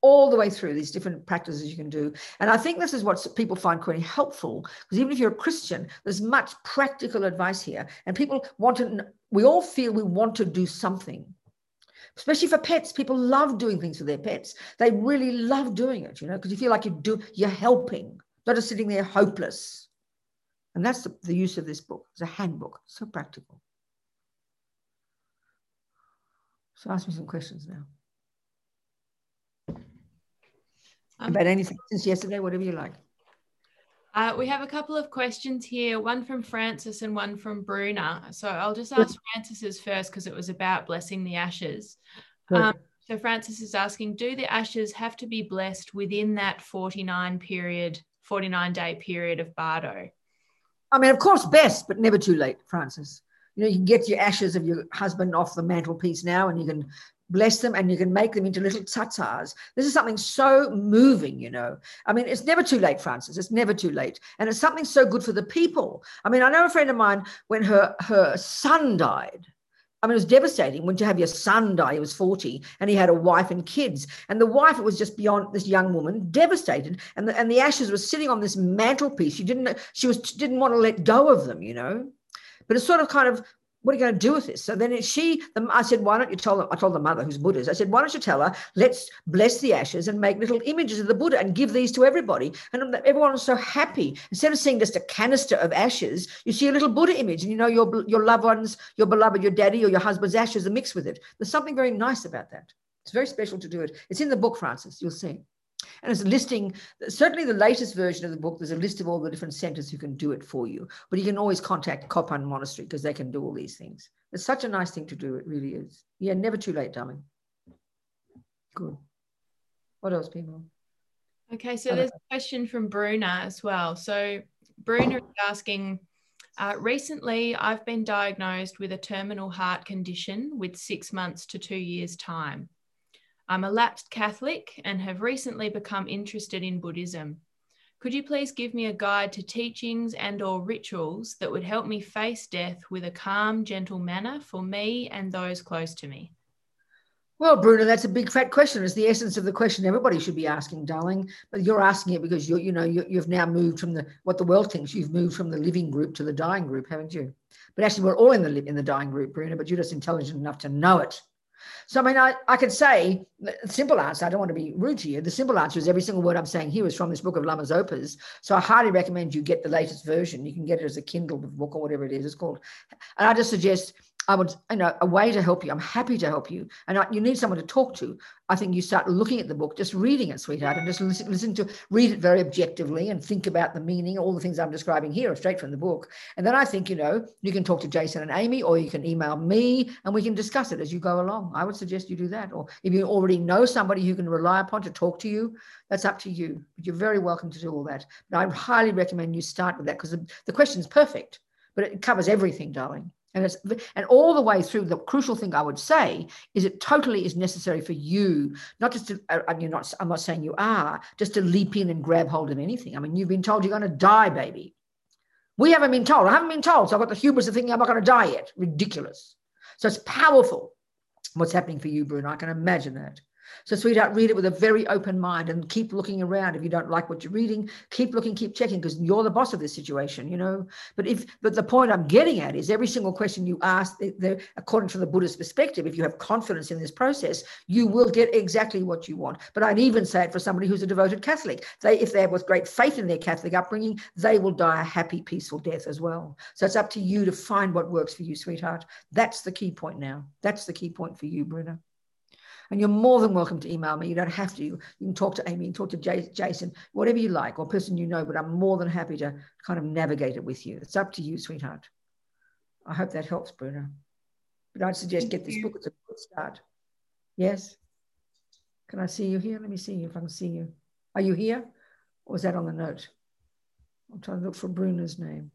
All the way through these different practices you can do. And I think this is what people find quite helpful because even if you're a Christian, there's much practical advice here. And people want to, we all feel we want to do something especially for pets. People love doing things for their pets. They really love doing it, you know, because you feel like you do, you're helping, not just sitting there hopeless. And that's the, the use of this book. It's a handbook, so practical. So ask me some questions now. Um, About anything since yesterday, whatever you like. Uh, we have a couple of questions here, one from Francis and one from Bruna. So I'll just ask Francis's first because it was about blessing the ashes. Um, so Francis is asking, do the ashes have to be blessed within that 49 period, 49 day period of Bardo? I mean, of course, best, but never too late, Francis. You know, you can get your ashes of your husband off the mantelpiece now and you can bless them and you can make them into little tsatsas. This is something so moving, you know. I mean, it's never too late, Francis. It's never too late. And it's something so good for the people. I mean, I know a friend of mine when her her son died, I mean, it was devastating when to have your son die. He was 40 and he had a wife and kids. And the wife it was just beyond this young woman, devastated. And the, and the ashes were sitting on this mantelpiece. She didn't, she was, didn't want to let go of them, you know. But it's sort of kind of what are you going to do with this? So then she, the, I said, why don't you tell them? I told the mother who's Buddhist, I said, why don't you tell her, let's bless the ashes and make little images of the Buddha and give these to everybody. And everyone was so happy. Instead of seeing just a canister of ashes, you see a little Buddha image and you know your, your loved ones, your beloved, your daddy or your husband's ashes are mixed with it. There's something very nice about that. It's very special to do it. It's in the book, Francis, you'll see. And it's a listing, certainly the latest version of the book, there's a list of all the different centers who can do it for you. But you can always contact Kopan Monastery because they can do all these things. It's such a nice thing to do. It really is. Yeah, never too late, darling. Good. What else, people? Okay, so there's a question from Bruna as well. So Bruna is asking, uh, recently I've been diagnosed with a terminal heart condition with six months to two years time. I'm a lapsed Catholic and have recently become interested in Buddhism. Could you please give me a guide to teachings and or rituals that would help me face death with a calm, gentle manner for me and those close to me? Well, Bruno, that's a big fat question. It's the essence of the question everybody should be asking, darling. But you're asking it because you're, you know you, you've now moved from the what the world thinks. You've moved from the living group to the dying group, haven't you? But actually, we're all in the in the dying group, Bruno. But you're just intelligent enough to know it. So, I mean, I, I could say the simple answer, I don't want to be rude to you. The simple answer is every single word I'm saying here is from this book of Lama Zopa's. So I highly recommend you get the latest version. You can get it as a Kindle book or whatever it is it's called. And I just suggest I would, you know, a way to help you. I'm happy to help you. And I, you need someone to talk to. I think you start looking at the book, just reading it, sweetheart, and just listen, listen to, read it very objectively and think about the meaning. All the things I'm describing here are straight from the book. And then I think, you know, you can talk to Jason and Amy, or you can email me and we can discuss it as you go along. I would suggest you do that. Or if you already know somebody who can rely upon to talk to you, that's up to you. But you're very welcome to do all that. But I highly recommend you start with that because the, the question is perfect, but it covers everything, darling. And it's and all the way through, the crucial thing I would say is it totally is necessary for you, not just to, uh, you're not, I'm not saying you are, just to leap in and grab hold of anything. I mean, you've been told you're going to die, baby. We haven't been told. I haven't been told. So I've got the hubris of thinking I'm not going to die yet. Ridiculous. So it's powerful what's happening for you, Bruno. I can imagine that. So, sweetheart, read it with a very open mind and keep looking around. If you don't like what you're reading, keep looking, keep checking because you're the boss of this situation, you know. But if, but the point I'm getting at is every single question you ask, eh, according to the Buddhist perspective, if you have confidence in this process, you will get exactly what you want. But I'd even say it for somebody who's a devoted Catholic. They, if they have with great faith in their Catholic upbringing, they will die a happy, peaceful death as well. So it's up to you to find what works for you, sweetheart. That's the key point now. That's the key point for you, Bruna. And you're more than welcome to email me. You don't have to. You can talk to Amy, and talk to Jason, whatever you like, or person you know, but I'm more than happy to kind of navigate it with you. It's up to you, sweetheart. I hope that helps, Bruno. But I'd suggest get this book. It's a good start. Yes? Can I see you here? Let me see you if I can see you. Are you here? Or is that on the note? I'm trying to look for Bruno's name.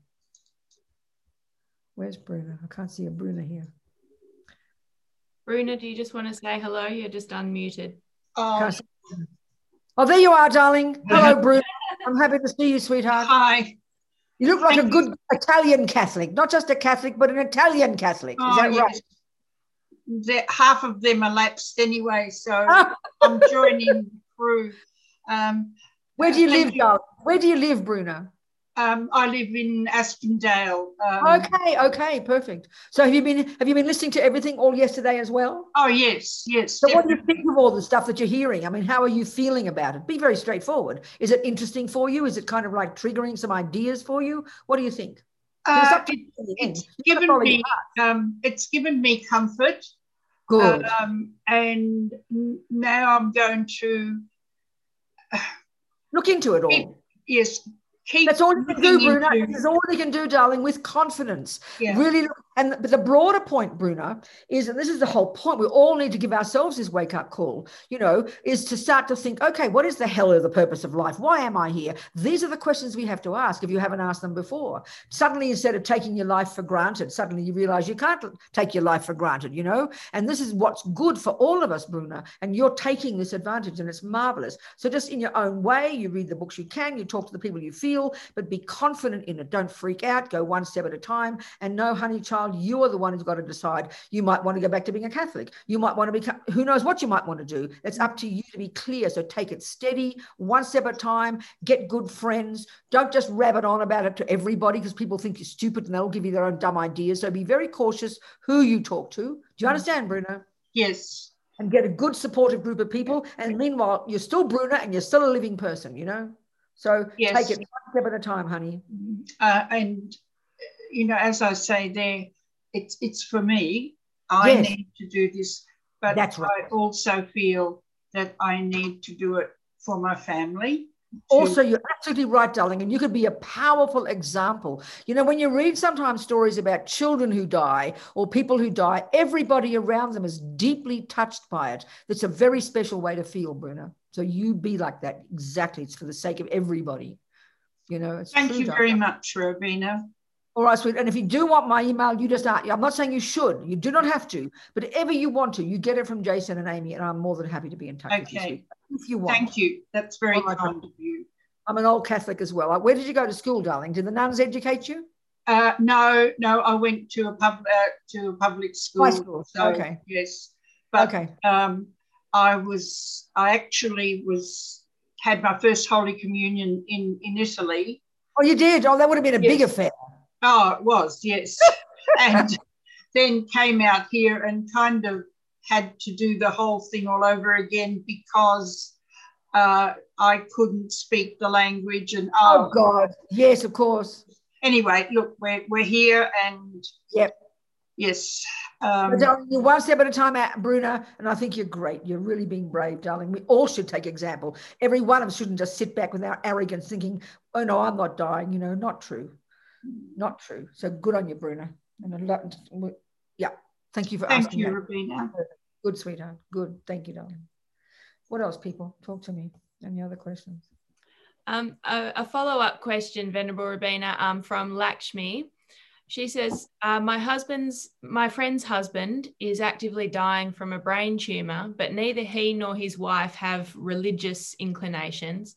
Where's Bruno? I can't see a Bruno here. Bruna, do you just want to say hello? You're just unmuted. Oh, oh there you are, darling. Hello, Bruna. I'm happy to see you, sweetheart. Hi. You look like Thank a good you. Italian Catholic, not just a Catholic, but an Italian Catholic. Is oh, that yes. right? half of them are lapsed anyway, so I'm joining through. Um, Where do you live, darling? Where do you live, Bruna? Um, I live in Aspendale. Um, okay, okay, perfect. So have you been have you been listening to everything all yesterday as well? Oh yes, yes. So definitely. what do you think of all the stuff that you're hearing? I mean, how are you feeling about it? Be very straightforward. Is it interesting for you? Is it kind of like triggering some ideas for you? What do you think? Uh, it, it's given me um, it's given me comfort. Good. Um, and now I'm going to look into it all. Yes, Keep That's all you can do, Bruno. That's all you can do, darling, with confidence. Yeah. Really, and the broader point, Bruna, is, and this is the whole point, we all need to give ourselves this wake up call, you know, is to start to think, okay, what is the hell of the purpose of life? Why am I here? These are the questions we have to ask if you haven't asked them before. Suddenly, instead of taking your life for granted, suddenly you realize you can't take your life for granted, you know? And this is what's good for all of us, Bruna. And you're taking this advantage and it's marvelous. So just in your own way, you read the books you can, you talk to the people you feel, but be confident in it. Don't freak out, go one step at a time. And no, honey, child child, you are the one who's got to decide. You might want to go back to being a Catholic. You might want to become, who knows what you might want to do. It's up to you to be clear. So take it steady, one step at a time, get good friends. Don't just rabbit on about it to everybody because people think you're stupid and they'll give you their own dumb ideas. So be very cautious who you talk to. Do you understand, Bruno? Yes. And get a good supportive group of people. And meanwhile, you're still Bruna and you're still a living person, you know? So yes. take it one step at a time, honey. Uh, and you know, as I say there, it's it's for me. I yes. need to do this, but That's right. I also feel that I need to do it for my family. Also, you're absolutely right, darling, and you could be a powerful example. You know, when you read sometimes stories about children who die or people who die, everybody around them is deeply touched by it. That's a very special way to feel, Bruna. So you be like that. Exactly. It's for the sake of everybody. You know, Thank you very much, Robina. All right, sweet. And if you do want my email, you just ask. I'm not saying you should. You do not have to. But ever you want to, you get it from Jason and Amy, and I'm more than happy to be in touch okay. with you. If you want. Thank you. That's very kind of you. I'm an old Catholic as well. Where did you go to school, darling? Did the nuns educate you? Uh, no, no. I went to a pub uh, to a public school. High school. So, okay. Yes. But, okay. Um, I was. I actually was had my first Holy Communion in in Italy. Oh, you did. Oh, that would have been a yes. big affair. Oh, it was, yes. and then came out here and kind of had to do the whole thing all over again because uh, I couldn't speak the language. And oh, oh God, yes, of course. Anyway, look, we're we're here, and yep, yes. Um, you one step at a time, out, Bruna, and I think you're great. You're really being brave, darling. We all should take example. Every one of us shouldn't just sit back with our arrogance, thinking, "Oh no, I'm not dying." You know, not true not true. So good on you, Bruna. And a lot, yeah, thank you for thank asking. Thank you, Robina. Good, sweetheart. Good. Thank you, darling. What else, people? Talk to me. Any other questions? Um, a, a follow-up question, Venerable Robina, um, from Lakshmi. She says, uh, "My husband's, my friend's husband is actively dying from a brain tumor, but neither he nor his wife have religious inclinations.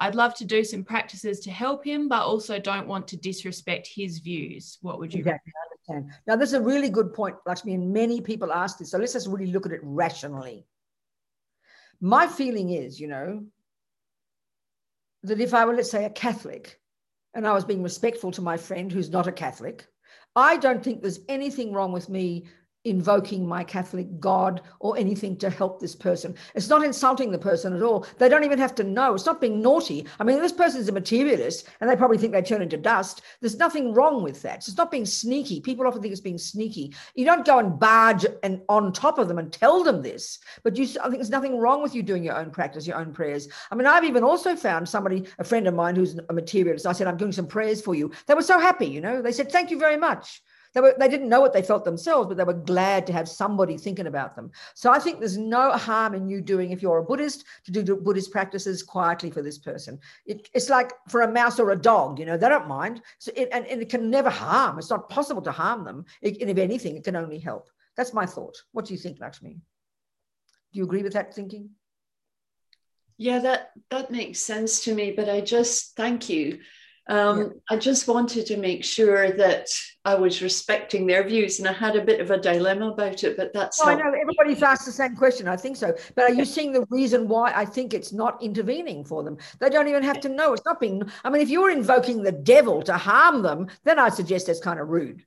I'd love to do some practices to help him, but also don't want to disrespect his views. What would you exactly understand? Now, this is a really good point, Lakshmi, and many people ask this. So let's just really look at it rationally. My feeling is, you know, that if I were, let's say, a Catholic and I was being respectful to my friend who's not a Catholic, I don't think there's anything wrong with me invoking my Catholic God or anything to help this person. It's not insulting the person at all. They don't even have to know. It's not being naughty. I mean, this person's a materialist and they probably think they turn into dust. There's nothing wrong with that. It's not being sneaky. People often think it's being sneaky. You don't go and barge and on top of them and tell them this, but you I think there's nothing wrong with you doing your own practice, your own prayers. I mean, I've even also found somebody, a friend of mine who's a materialist. I said, I'm doing some prayers for you. They were so happy, you know. They said, Thank you very much. They, were, they didn't know what they felt themselves, but they were glad to have somebody thinking about them. So I think there's no harm in you doing, if you're a Buddhist, to do Buddhist practices quietly for this person. It, it's like for a mouse or a dog, you know, they don't mind. So it, and, and it can never harm. It's not possible to harm them. It, and if anything, it can only help. That's my thought. What do you think, Lakshmi? Do you agree with that thinking? Yeah, that that makes sense to me. But I just thank you um, yeah. I just wanted to make sure that I was respecting their views, and I had a bit of a dilemma about it. But that's oh, I know everybody's asked the same question. I think so. But are you seeing the reason why I think it's not intervening for them? They don't even have to know. It's not being. I mean, if you're invoking the devil to harm them, then I suggest that's kind of rude.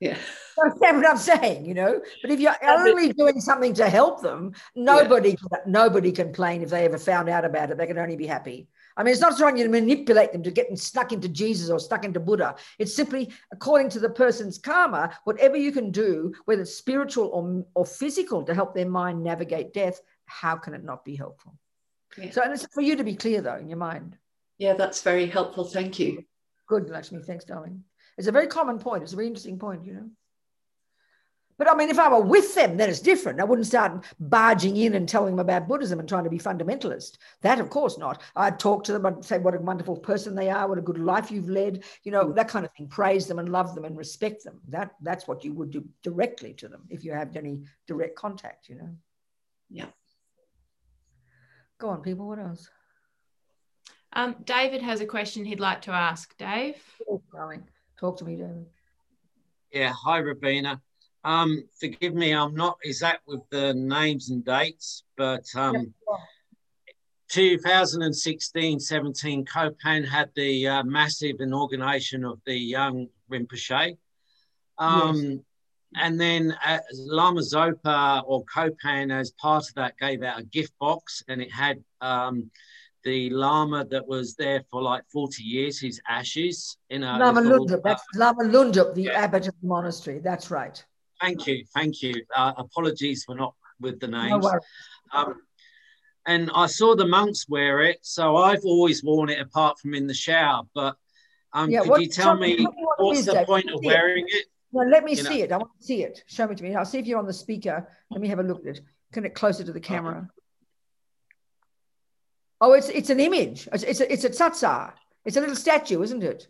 Yeah. Understand what I'm saying, you know? But if you're only doing something to help them, nobody yeah. nobody complain if they ever found out about it. They can only be happy. I mean, it's not trying to manipulate them to get them stuck into Jesus or stuck into Buddha. It's simply according to the person's karma, whatever you can do, whether it's spiritual or, or physical, to help their mind navigate death, how can it not be helpful? Yeah. So, and it's for you to be clear though in your mind. Yeah, that's very helpful. Thank you. Good, Lakshmi. Thanks, darling. It's a very common point. It's a very interesting point, you know. But I mean, if I were with them, then it's different. I wouldn't start barging in and telling them about Buddhism and trying to be fundamentalist. That, of course, not. I'd talk to them. I'd say what a wonderful person they are, what a good life you've led, you know, that kind of thing. Praise them and love them and respect them. That that's what you would do directly to them if you have any direct contact. You know. Yeah. Go on, people. What else? Um, David has a question he'd like to ask. Dave. Oh. Talk to me, David. Yeah. Hi, Robina. Um, forgive me, I'm not exact with the names and dates, but um, 2016 17, Kopan had the uh, massive inauguration of the young Rinpoche. Um, yes. And then uh, Lama Zopa or Kopan, as part of that, gave out a gift box and it had um, the Lama that was there for like 40 years, his ashes. In a Lama Lhundrup, that's Lama Lhundrup, the yeah. abbot of the monastery. That's right. Thank you, thank you. Uh, apologies for not with the names. No um, and I saw the monks wear it, so I've always worn it apart from in the shower. But um, yeah, could what, you tell me what's the point of wearing it? Well, let me you see know. it. I want to see it. Show me to me. I'll see if you're on the speaker. Let me have a look at it. Can it closer to the camera? Oh, it's it's an image. It's it's a, it's a tsatsar. It's a little statue, isn't it?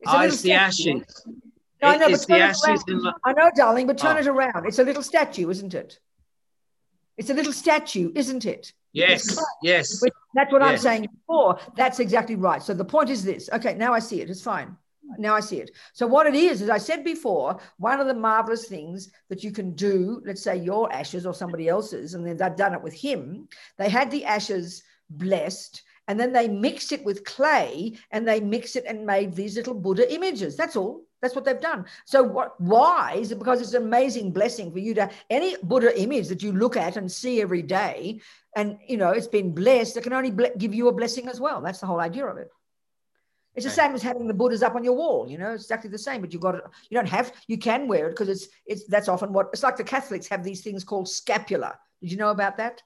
It's, oh, it's the ashes. No, I know, but turn it around. I know, darling, but turn oh. it around. It's a little statue, isn't it? It's a little statue, isn't it? Yes, yes. That's what yes. I'm saying before. That's exactly right. So the point is this. Okay, now I see it. It's fine. Now I see it. So what it is, as I said before, one of the marvelous things that you can do, let's say your ashes or somebody else's, and then they've done it with him. They had the ashes blessed and then they mixed it with clay and they mixed it and made these little Buddha images. That's all. That's what they've done. So what? Why is it? Because it's an amazing blessing for you to any Buddha image that you look at and see every day, and you know it's been blessed. It can only give you a blessing as well. That's the whole idea of it. It's the same as having the Buddhas up on your wall. You know, it's exactly the same. But you got You don't have. You can wear it because it's it's that's often what it's like. The Catholics have these things called scapula. Did you know about that?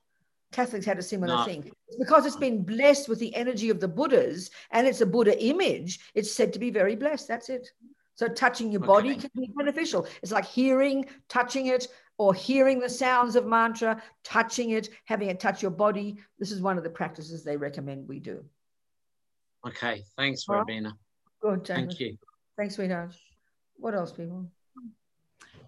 Catholics had a similar no. thing. It's because it's been blessed with the energy of the Buddhas and it's a Buddha image. It's said to be very blessed. That's it. So touching your body can be beneficial. It's like hearing, touching it, or hearing the sounds of mantra, touching it, having it touch your body. This is one of the practices they recommend we do. Okay. Thanks, Robina. Good. Thank you. Thanks, sweetheart. What else, people?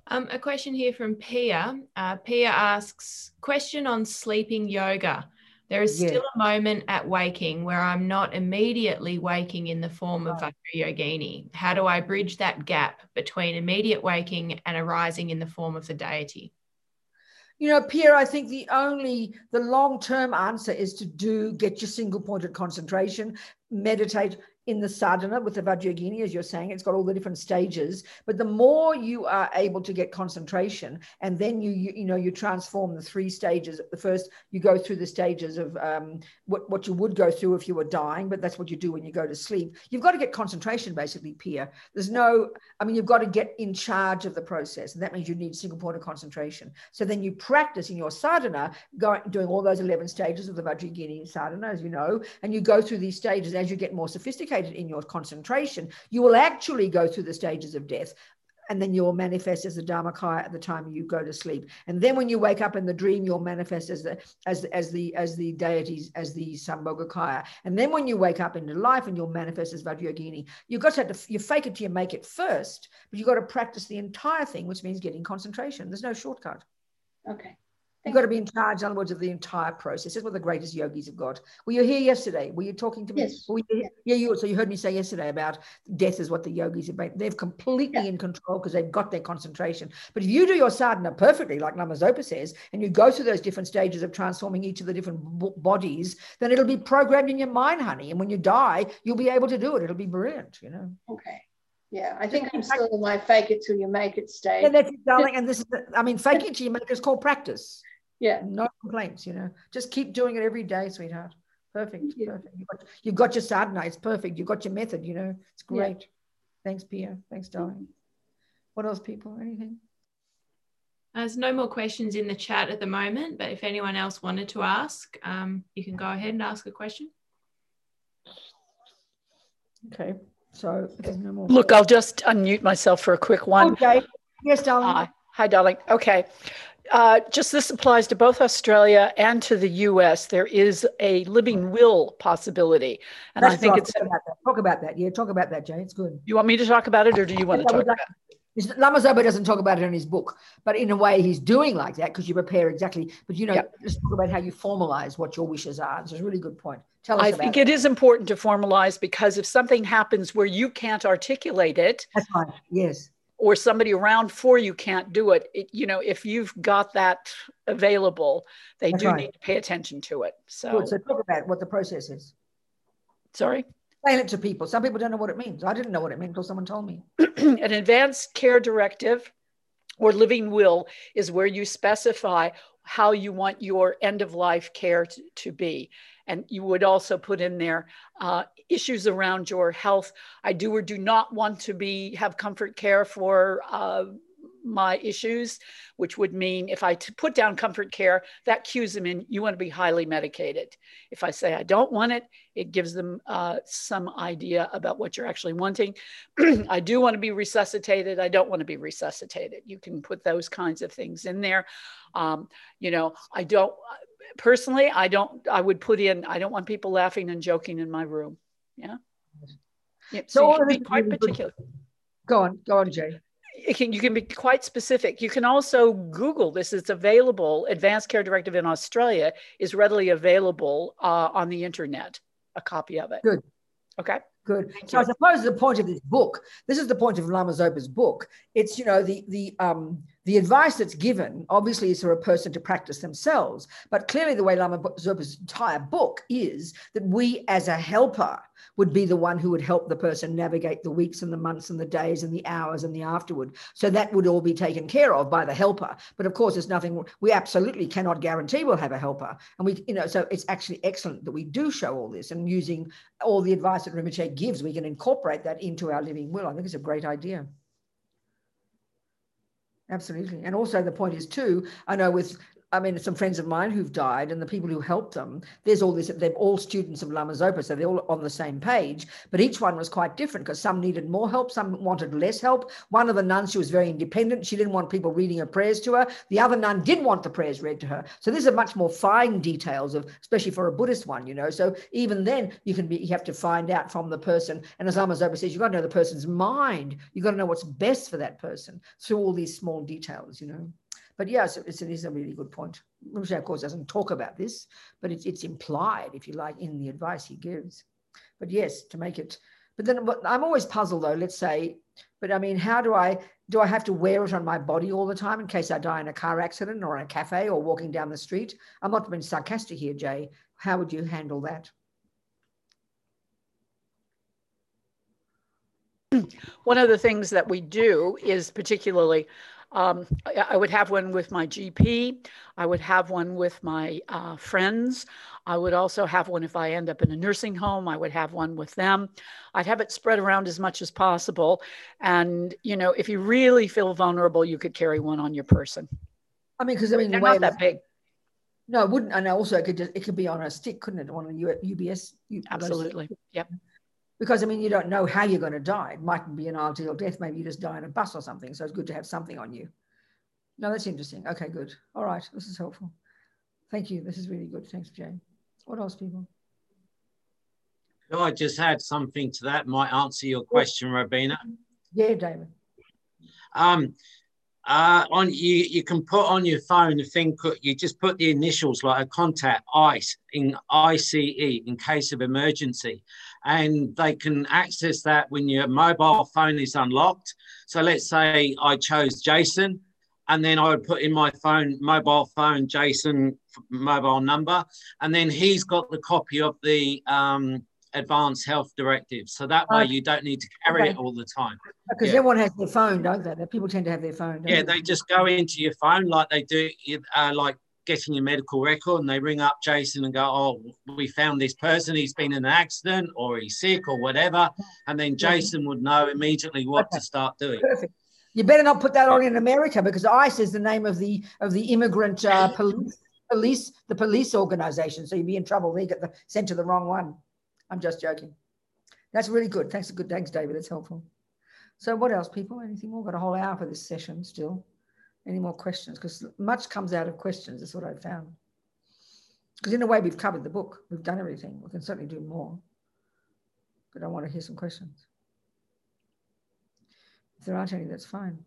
Um, a question here from Pia. Uh, Pia asks, question on sleeping yoga. There is still a moment at waking where I'm not immediately waking in the form of Vajra Yogini. How do I bridge that gap between immediate waking and arising in the form of the deity? You know, Pierre, I think the only, the long term answer is to do get your single pointed concentration, meditate in the sadhana with the Vajrayogini, as you're saying, it's got all the different stages. But the more you are able to get concentration, and then you you, you know you transform the three stages. The first, you go through the stages of um, what what you would go through if you were dying, but that's what you do when you go to sleep. You've got to get concentration, basically, Pierre. There's no, I mean, you've got to get in charge of the process, and that means you need single point of concentration. So then you practice in your sadhana, going doing all those eleven stages of the Vajrayogini sadhana, as you know, and you go through these stages as you get more sophisticated in your concentration, you will actually go through the stages of death and then you'll manifest as the Dharmakaya at the time you go to sleep. And then when you wake up in the dream, you'll manifest as the as as the as the deities, as the Sambhogakaya. And then when you wake up into life and you'll manifest as Vajrayogini, you've got to, to you fake it till you make it first, but you've got to practice the entire thing, which means getting concentration. There's no shortcut. Okay. You've got to be in charge, in other words, of the entire process. That's what the greatest yogis have got. Were you here yesterday? Were you talking to me? Yes. You, yeah, you. So you heard me say yesterday about death is what the yogis have been. They're completely yeah. in control because they've got their concentration. But if you do your sadhana perfectly, like Lama Zopa says, and you go through those different stages of transforming each of the different bodies, then it'll be programmed in your mind, honey. And when you die, you'll be able to do it. It'll be brilliant, you know. Okay. Yeah, I think I'm still in my fake it till you make it stage. And that's darling. And this is, I mean, fake it till you make it is called practice. Yeah. No complaints, you know. Just keep doing it every day, sweetheart. Perfect. Perfect. You've got, you've got your sadhana. It's perfect. You've got your method, you know. It's great. Yeah. Thanks, Pia. Thanks, darling. What else, people? Anything? There's no more questions in the chat at the moment, but if anyone else wanted to ask, um, you can go ahead and ask a question. Okay. So no more. Look, I'll just unmute myself for a quick one. Okay. Yes, darling. Hi. Hi, darling. Okay. Uh, just this applies to both Australia and to the US. There is a living will possibility. And That's I think it's. Talk about, talk about, that. Yeah, talk about that, Jane. It's good. You want me to talk about it or do you want to talk about it? Lama doesn't talk about it in his book, but in a way he's doing like that because you prepare exactly. But you know, yep. just talk about how you formalize what your wishes are. It's a really good point. Tell us. I think it. it is important to formalize because if something happens where you can't articulate it, that's right. Yes or somebody around for you can't do it, it you know if you've got that available they That's do right. need to pay attention to it so. Good. so talk about what the process is. Sorry? Explain it to people. Some people don't know what it means. I didn't know what it meant until someone told me. An advanced care directive or living will is where you specify how you want your end of life care to, to be and you would also put in there uh, issues around your health. I do or do not want to be have comfort care for uh, my issues, which would mean if I put down comfort care, that cues them in, you want to be highly medicated. If I say I don't want it, it gives them uh, some idea about what you're actually wanting. I do want to be resuscitated. I don't want to be resuscitated. You can put those kinds of things in there. Um, you know, I don't, personally, I don't, I would put in, I don't want people laughing and joking in my room. Yeah. yeah so, so you can be quite particular. Go on, go on, Jay. You can, you can be quite specific. You can also Google this. It's available. Advanced Care Directive in Australia is readily available uh, on the internet. A copy of it. Good. Okay. Good. Thank so you. I suppose the point of this book, this is the point of Lama Zopa's book. It's you know the the um the advice that's given obviously is for a person to practice themselves, but clearly the way Lama Zopa's entire book is that we as a helper would be the one who would help the person navigate the weeks and the months and the days and the hours and the afterward. So that would all be taken care of by the helper. But of course, there's nothing we absolutely cannot guarantee we'll have a helper. And we, you know, so it's actually excellent that we do show all this and using all the advice that Rinpoche gives, we can incorporate that into our living will. I think it's a great idea. Absolutely. And also the point is too, I know with I mean, some friends of mine who've died and the people who helped them, there's all this, they're all students of Lama Zopa, so they're all on the same page, but each one was quite different because some needed more help, some wanted less help. One of the nuns, she was very independent. She didn't want people reading her prayers to her. The other nun did want the prayers read to her. So these are much more fine details of, especially for a Buddhist one, you know. So even then you can be, you have to find out from the person. And as Lama Zopa says, you've got to know the person's mind. You've got to know what's best for that person through all these small details, you know. But yes, it's, it is a really good point. Which of course, doesn't talk about this, but it's, it's implied, if you like, in the advice he gives. But yes, to make it. But then I'm always puzzled, though. Let's say, but I mean, how do I? do I have to wear it on my body all the time in case I die in a car accident or in a cafe or walking down the street? I'm not being sarcastic here, Jay. How would you handle that? One of the things that we do is particularly um, I, would have one with my GP. I would have one with my uh, friends. I would also have one if I end up in a nursing home. I would have one with them. I'd have it spread around as much as possible. And, you know, if you really feel vulnerable, you could carry one on your person. I mean, because I mean, They're not that big. No, it wouldn't. And also, it could just, it could be on a stick, couldn't it? On a UBS. Absolutely. Yep. Because I mean, you don't know how you're going to die. It mightn't be an ideal death. Maybe you just die in a bus or something. So it's good to have something on you. No, that's interesting. Okay, good. All right, this is helpful. Thank you. This is really good. Thanks, Jane. What else, people? I just add something to that. Might answer your question, Robina. Yeah, David. Um, uh, on you, you can put on your phone a thing. You just put the initials like a contact ICE in ICE in case of emergency, and they can access that when your mobile phone is unlocked. So let's say I chose Jason, and then I would put in my phone, mobile phone, Jason mobile number, and then he's got the copy of the um, advanced health directive. So that way you don't need to carry okay. it all the time. Because yeah. everyone has their phone, don't they? People tend to have their phone. yeah, they? they? just go into your phone like they do, uh, like getting your medical record and they ring up Jason and go, Oh, we found this person, he's been in an accident or he's sick or whatever. And then Jason would know immediately what okay. to start doing. Perfect. You better not put that on in America because ICE is the name of the of the immigrant uh, police police the police organization. So you'd be in trouble. They get the, sent to the wrong one. I'm just joking. That's really good. Thanks, good. Thanks, David. That's helpful. So what else, people? Anything more? Got a whole hour for this session still. Any more questions? Because much comes out of questions. That's what I found. Because in a way, we've covered the book. We've done everything. We can certainly do more. But I want to hear some questions. If there aren't any, that's fine.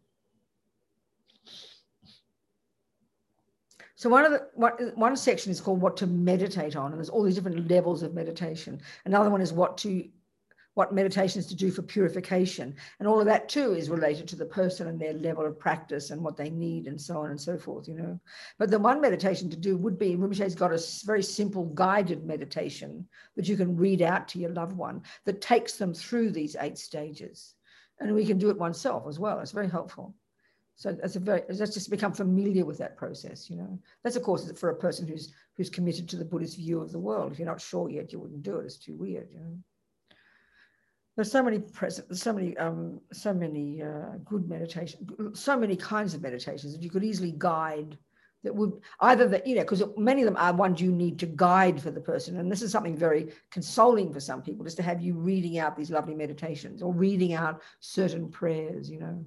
So one of the one, one section is called what to meditate on, and there's all these different levels of meditation. Another one is what to what meditations to do for purification. And all of that too is related to the person and their level of practice and what they need and so on and so forth, you know. But the one meditation to do would be, Rinpoche's got a very simple guided meditation that you can read out to your loved one that takes them through these eight stages. And we can do it oneself as well. It's very helpful. So that's a very let's just become familiar with that process, you know. That's of course for a person who's who's committed to the Buddhist view of the world. If you're not sure yet, you wouldn't do it. It's too weird, you know. There's so many present, there's so many, um, so many uh, good meditation, so many kinds of meditations that you could easily guide. That would either that you know because many of them are ones you need to guide for the person, and this is something very consoling for some people, just to have you reading out these lovely meditations or reading out certain prayers, you know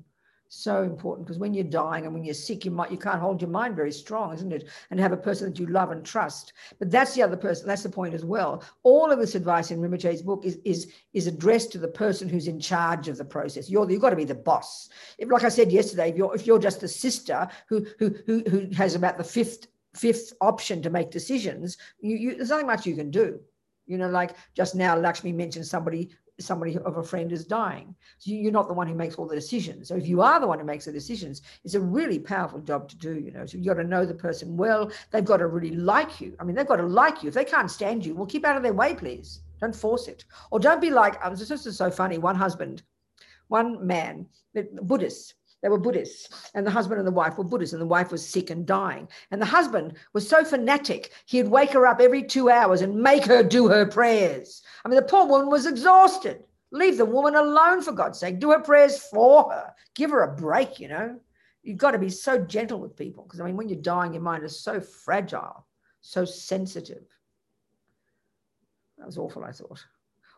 so important because when you're dying and when you're sick, you might you can't hold your mind very strong, isn't it? And have a person that you love and trust. But that's the other person. That's the point as well. All of this advice in Rinpoche's book is is is addressed to the person who's in charge of the process. You're you've got to be the boss. If, like I said yesterday, if you're if you're just a sister who who who who has about the fifth fifth option to make decisions, you, you there's nothing much you can do. You know, like just now, Lakshmi mentioned somebody somebody of a friend is dying. So you're not the one who makes all the decisions. So if you are the one who makes the decisions, it's a really powerful job to do, you know. So you've got to know the person well. They've got to really like you. I mean, they've got to like you. If they can't stand you, well, keep out of their way, please. Don't force it. Or don't be like, um, this is so funny. One husband, one man, Buddhists, they were Buddhists, and the husband and the wife were Buddhists, and the wife was sick and dying. And the husband was so fanatic, he'd wake her up every two hours and make her do her prayers. I mean, the poor woman was exhausted. Leave the woman alone, for God's sake. Do her prayers for her. Give her a break, you know. You've got to be so gentle with people because, I mean, when you're dying, your mind is so fragile, so sensitive. That was awful, I thought.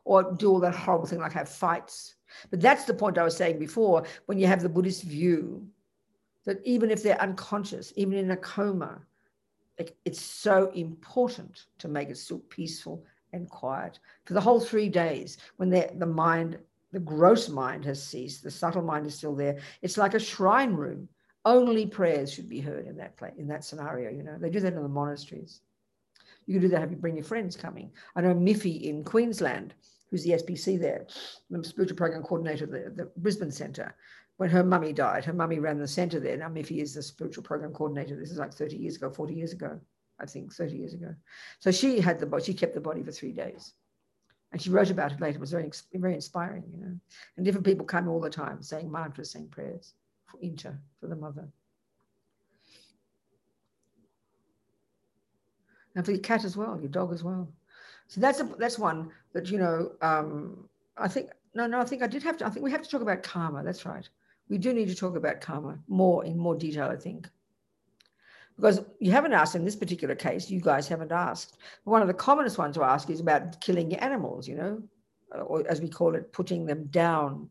Or do all that horrible thing like have fights but that's the point I was saying before when you have the Buddhist view that even if they're unconscious, even in a coma, it's so important to make it still peaceful and quiet for the whole three days when the mind, the gross mind has ceased, the subtle mind is still there. It's like a shrine room. Only prayers should be heard in that place, in that scenario. You know, they do that in the monasteries. You can do that if you bring your friends coming. I know Miffy in Queensland who's the SPC there, the spiritual program coordinator of the, the Brisbane Centre. when her mummy died. Her mummy ran the center there. Now Miffy is the spiritual program coordinator. This is like 30 years ago, 40 years ago, I think 30 years ago. So she had the body, she kept the body for three days. And she wrote about it later. It was very, very inspiring, you know. And different people come all the time saying mantras, saying prayers for Inter, for the mother. And for your cat as well, your dog as well. So that's a, that's one that you know. Um, I think no, no. I think I did have to. I think we have to talk about karma. That's right. We do need to talk about karma more in more detail. I think because you haven't asked in this particular case. You guys haven't asked. One of the commonest ones to ask is about killing animals. You know, or as we call it, putting them down.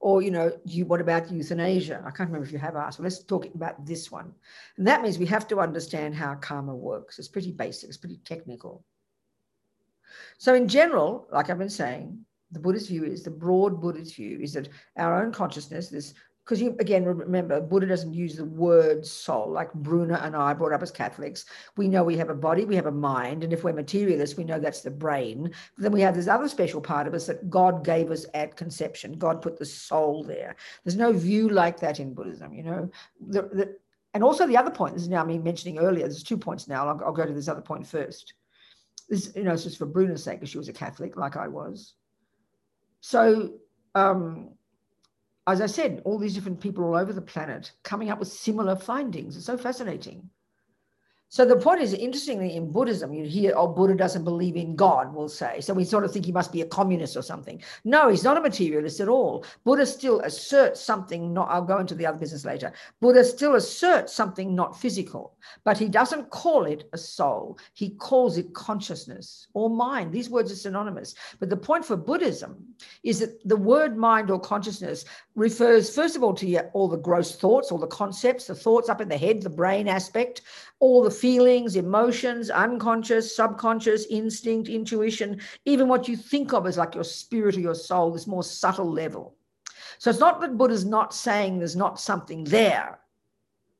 Or, you know, you, what about euthanasia? I can't remember if you have asked. Well, let's talk about this one. And that means we have to understand how karma works. It's pretty basic, it's pretty technical. So, in general, like I've been saying, the Buddhist view is the broad Buddhist view is that our own consciousness, this because you again remember Buddha doesn't use the word soul like Bruna and I brought up as Catholics. We know we have a body, we have a mind, and if we're materialists, we know that's the brain. Then we have this other special part of us that God gave us at conception. God put the soul there. There's no view like that in Buddhism, you know. The, the, and also the other point, this is now me mentioning earlier. There's two points now. I'll, I'll go to this other point first this, you know, it's just for Bruna's sake, because she was a Catholic like I was. So, um, as I said, all these different people all over the planet coming up with similar findings. It's so fascinating. So the point is, interestingly, in Buddhism, you hear, oh, Buddha doesn't believe in God, we'll say. So we sort of think he must be a communist or something. No, he's not a materialist at all. Buddha still asserts something not, I'll go into the other business later. Buddha still asserts something not physical, but he doesn't call it a soul. He calls it consciousness or mind. These words are synonymous. But the point for Buddhism is that the word mind or consciousness refers, first of all, to all the gross thoughts, all the concepts, the thoughts up in the head, the brain aspect, all the feelings, emotions, unconscious, subconscious, instinct, intuition, even what you think of as like your spirit or your soul, this more subtle level. So it's not that Buddha's not saying there's not something there.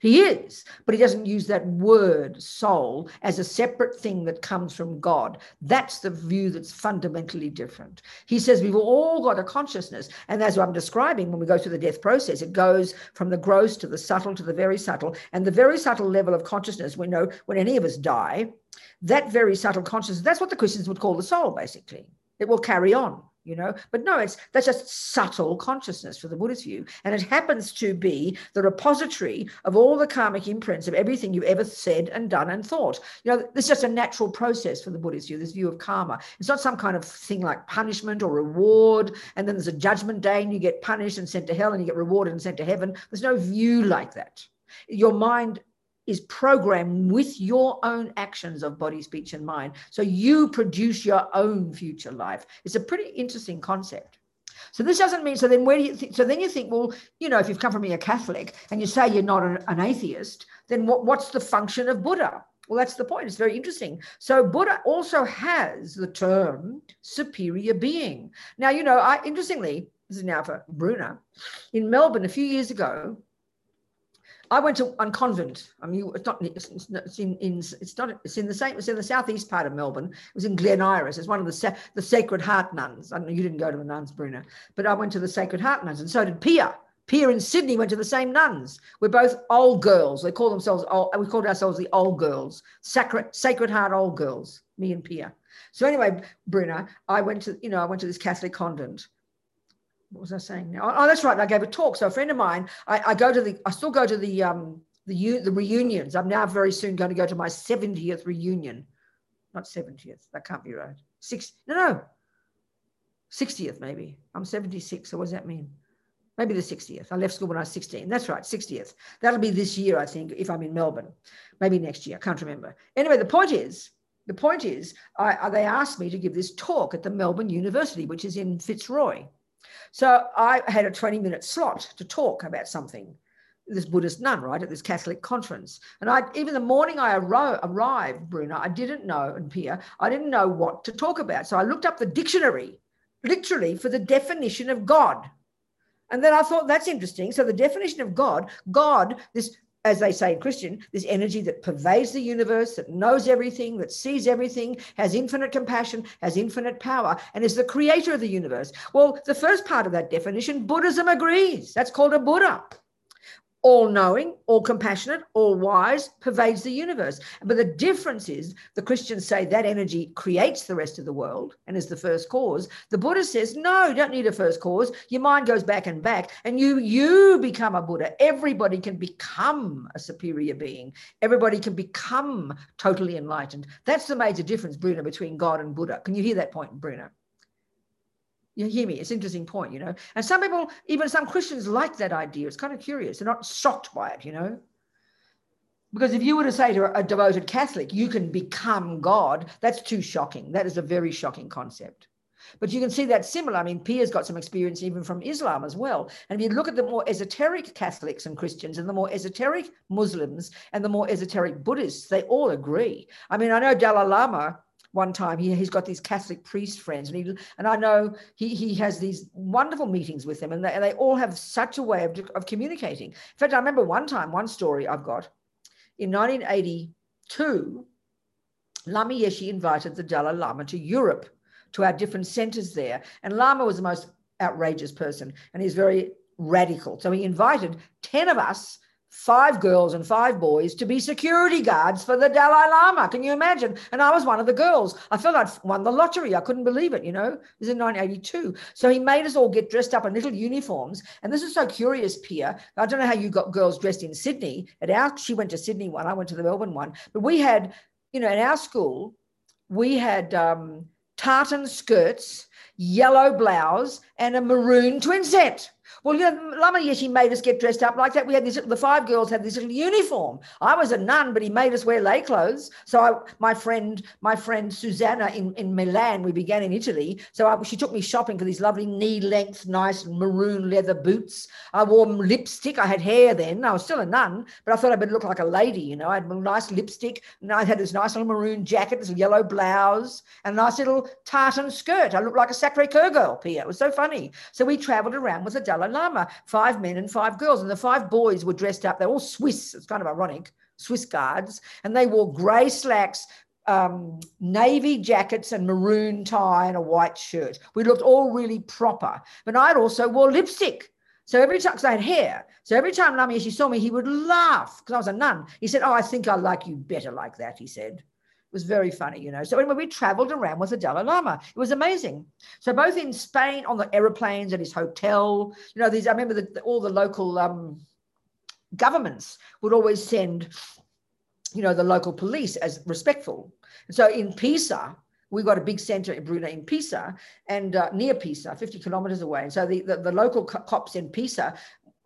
He is, but he doesn't use that word soul as a separate thing that comes from God. That's the view that's fundamentally different. He says we've all got a consciousness. And as I'm describing, when we go through the death process, it goes from the gross to the subtle to the very subtle. And the very subtle level of consciousness, we know when any of us die, that very subtle consciousness, that's what the Christians would call the soul, basically. It will carry on you know? But no it's that's just subtle consciousness for the buddhist view. And it happens to be the repository of all the karmic imprints of everything you've ever said and done and thought. You know is just a natural process for the buddhist view this view of karma. It's not some kind of thing like punishment or reward and then there's a judgment day and you get punished and sent to hell and you get rewarded and sent to heaven. There's no view like that. Your mind is programmed with your own actions of body, speech, and mind. So you produce your own future life. It's a pretty interesting concept. So this doesn't mean. So then, where do you think? So then you think, well, you know, if you've come from being a Catholic and you say you're not an, an atheist, then what, what's the function of Buddha? Well, that's the point. It's very interesting. So Buddha also has the term superior being. Now, you know, I interestingly, this is now for Bruna, in Melbourne a few years ago, I went to on convent. I mean, it's not. It's, it's in. It's not. It's in the same. It's in the southeast part of Melbourne. It was in Glen Iris. It's one of the the Sacred Heart nuns. I know you didn't go to the nuns, Bruna, but I went to the Sacred Heart nuns, and so did Pia. Pia in Sydney went to the same nuns. We're both old girls. They call themselves. Old, we called ourselves the old girls. Sacred Sacred Heart old girls. Me and Pia. So anyway, Bruna, I went to. You know, I went to this Catholic convent what was I saying now? Oh, that's right. I gave a talk. So a friend of mine, I, I go to the, I still go to the um the the reunions. I'm now very soon going to go to my 70th reunion. Not 70th. That can't be right. Six. No, no. 60th maybe. I'm 76. So what does that mean? Maybe the 60th. I left school when I was 16. That's right, 60th. That'll be this year, I think, if I'm in Melbourne. Maybe next year. I can't remember. Anyway, the point is, the point is, I, they asked me to give this talk at the Melbourne University, which is in Fitzroy. So I had a 20 minute slot to talk about something, this Buddhist nun, right, at this Catholic conference. And I, even the morning I arro- arrived, Bruna, I didn't know, and Pia, I didn't know what to talk about. So I looked up the dictionary, literally, for the definition of God. And then I thought, that's interesting. So the definition of God, God, this as they say in Christian, this energy that pervades the universe, that knows everything, that sees everything, has infinite compassion, has infinite power, and is the creator of the universe. Well, the first part of that definition, Buddhism agrees. That's called a Buddha all knowing, all compassionate, all wise, pervades the universe. But the difference is the Christians say that energy creates the rest of the world and is the first cause. The Buddha says, no, you don't need a first cause. Your mind goes back and back, and you you become a Buddha. Everybody can become a superior being. Everybody can become totally enlightened. That's the major difference, Bruna, between God and Buddha. Can you hear that point, Bruna? You hear me? It's an interesting point, you know. And some people, even some Christians, like that idea. It's kind of curious. They're not shocked by it, you know. Because if you were to say to a devoted Catholic, you can become God, that's too shocking. That is a very shocking concept. But you can see that similar. I mean, Pia's got some experience even from Islam as well. And if you look at the more esoteric Catholics and Christians and the more esoteric Muslims and the more esoteric Buddhists, they all agree. I mean, I know Dalai Lama one time he, he's got these catholic priest friends and he and i know he, he has these wonderful meetings with them and they, and they all have such a way of, of communicating. In fact i remember one time one story i've got. In 1982 lama yeshe invited the dalai lama to europe to our different centers there and lama was the most outrageous person and he's very radical. So he invited 10 of us five girls and five boys to be security guards for the Dalai Lama. Can you imagine? And I was one of the girls. I felt I'd won the lottery. I couldn't believe it, you know. It was in 1982. So he made us all get dressed up in little uniforms. And this is so curious, Pia. I don't know how you got girls dressed in Sydney. At our, she went to Sydney one, I went to the Melbourne one. But we had, you know, in our school, we had um, tartan skirts, yellow blouse, and a maroon twin set. Well, you know, Lama Yeshe made us get dressed up like that. We had this, the five girls had this little uniform. I was a nun, but he made us wear lay clothes. So I, my friend, my friend Susanna in, in Milan, we began in Italy. So I, she took me shopping for these lovely knee length, nice maroon leather boots. I wore lipstick. I had hair then. I was still a nun, but I thought I would look like a lady, you know. I had nice lipstick and I had this nice little maroon jacket, this yellow blouse, and a nice little tartan skirt. I looked like a Sacre Coeur girl, Pia. It was so funny. So we traveled around with a Dalai Lama, five men and five girls. And the five boys were dressed up, they're all Swiss, it's kind of ironic, Swiss guards, and they wore grey slacks, um, navy jackets and maroon tie and a white shirt. We looked all really proper. But I'd also wore lipstick. So every time, because I had hair, so every time Lama Yeshe saw me, he would laugh because I was a nun. He said, Oh, I think I like you better like that, he said was very funny, you know. So anyway, we traveled around with the Dalai Lama. It was amazing. So both in Spain on the aeroplanes at his hotel, you know, these I remember that all the local um, governments would always send, you know, the local police as respectful. And so in Pisa, we got a big center in Brunei in Pisa and uh, near Pisa, 50 kilometers away. And so the, the, the local co- cops in Pisa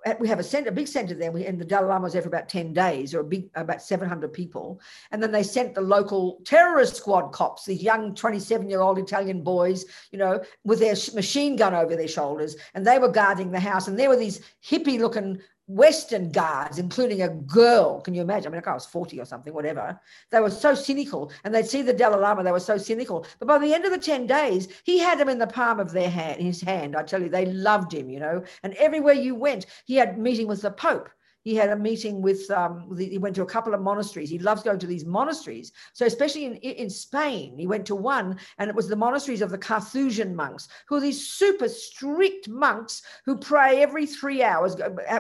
Uh, we have a center, a big center there. And the Dalai Lama was there for about 10 days or a big, about 700 people. And then they sent the local terrorist squad cops, these young 27 year old Italian boys, you know, with their machine gun over their shoulders. And they were guarding the house. And there were these hippie looking Western guards, including a girl. Can you imagine? I mean, I was 40 or something, whatever. They were so cynical. And they'd see the Dalai Lama, they were so cynical. But by the end of the 10 days, he had them in the palm of their hand, his hand. I tell you, they loved him, you know. And everywhere you went, he had meeting with the Pope he had a meeting with, um, he went to a couple of monasteries. He loves going to these monasteries. So, especially in, in Spain, he went to one, and it was the monasteries of the Carthusian monks, who are these super strict monks who pray every three hours,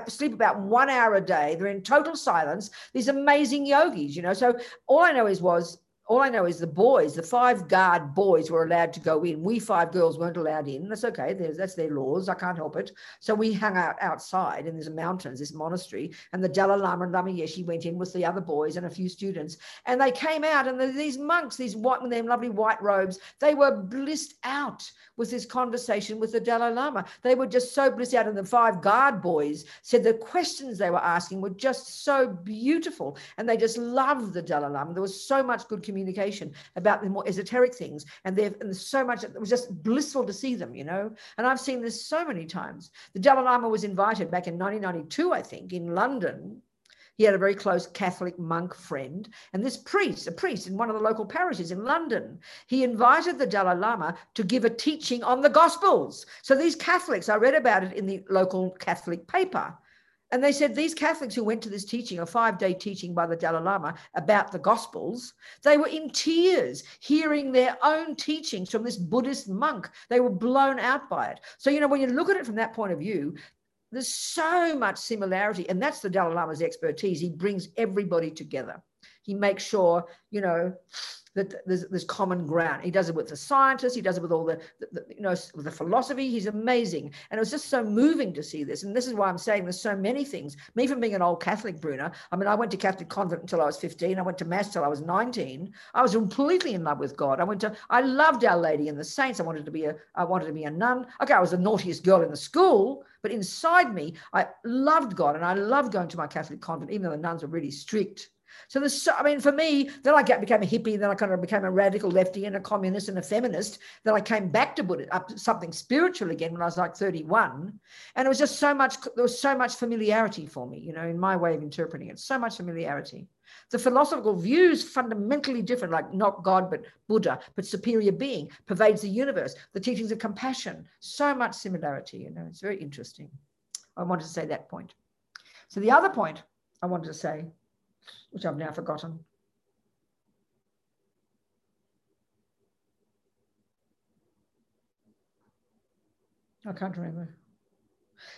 sleep about one hour a day. They're in total silence. These amazing yogis, you know. So, all I know is was all I know is the boys, the five guard boys were allowed to go in. We five girls weren't allowed in. That's okay. That's their laws. I can't help it. So we hung out outside in these mountains, this monastery, and the Dalai Lama and Lama Yeshe went in with the other boys and a few students. And they came out, and the, these monks, these white, with their lovely white robes, they were blissed out with this conversation with the Dalai Lama. They were just so blissed out. And the five guard boys said the questions they were asking were just so beautiful. And they just loved the Dalai Lama. There was so much good communication communication about the more esoteric things. And there's so much, it was just blissful to see them, you know. And I've seen this so many times. The Dalai Lama was invited back in 1992, I think, in London. He had a very close Catholic monk friend. And this priest, a priest in one of the local parishes in London, he invited the Dalai Lama to give a teaching on the Gospels. So these Catholics, I read about it in the local Catholic paper And they said these Catholics who went to this teaching, a five day teaching by the Dalai Lama about the Gospels, they were in tears hearing their own teachings from this Buddhist monk. They were blown out by it. So, you know, when you look at it from that point of view, there's so much similarity. And that's the Dalai Lama's expertise. He brings everybody together. He makes sure, you know, that there's, there's common ground. He does it with the scientists. He does it with all the, the, the, you know, the philosophy. He's amazing. And it was just so moving to see this. And this is why I'm saying there's so many things. Me from being an old Catholic, Bruna, I mean, I went to Catholic convent until I was 15. I went to mass till I was 19. I was completely in love with God. I went to, I loved Our Lady and the saints. I wanted to be a, I wanted to be a nun. Okay, I was the naughtiest girl in the school, but inside me, I loved God and I loved going to my Catholic convent, even though the nuns were really strict. So there's, so, I mean, for me, then I became a hippie, then I kind of became a radical lefty and a communist and a feminist. Then I came back to Buddha, up to something spiritual again when I was like 31. And it was just so much, there was so much familiarity for me, you know, in my way of interpreting it, so much familiarity. The philosophical views fundamentally different, like not God, but Buddha, but superior being pervades the universe. The teachings of compassion, so much similarity, you know, it's very interesting. I wanted to say that point. So the other point I wanted to say which I've now forgotten. I can't remember.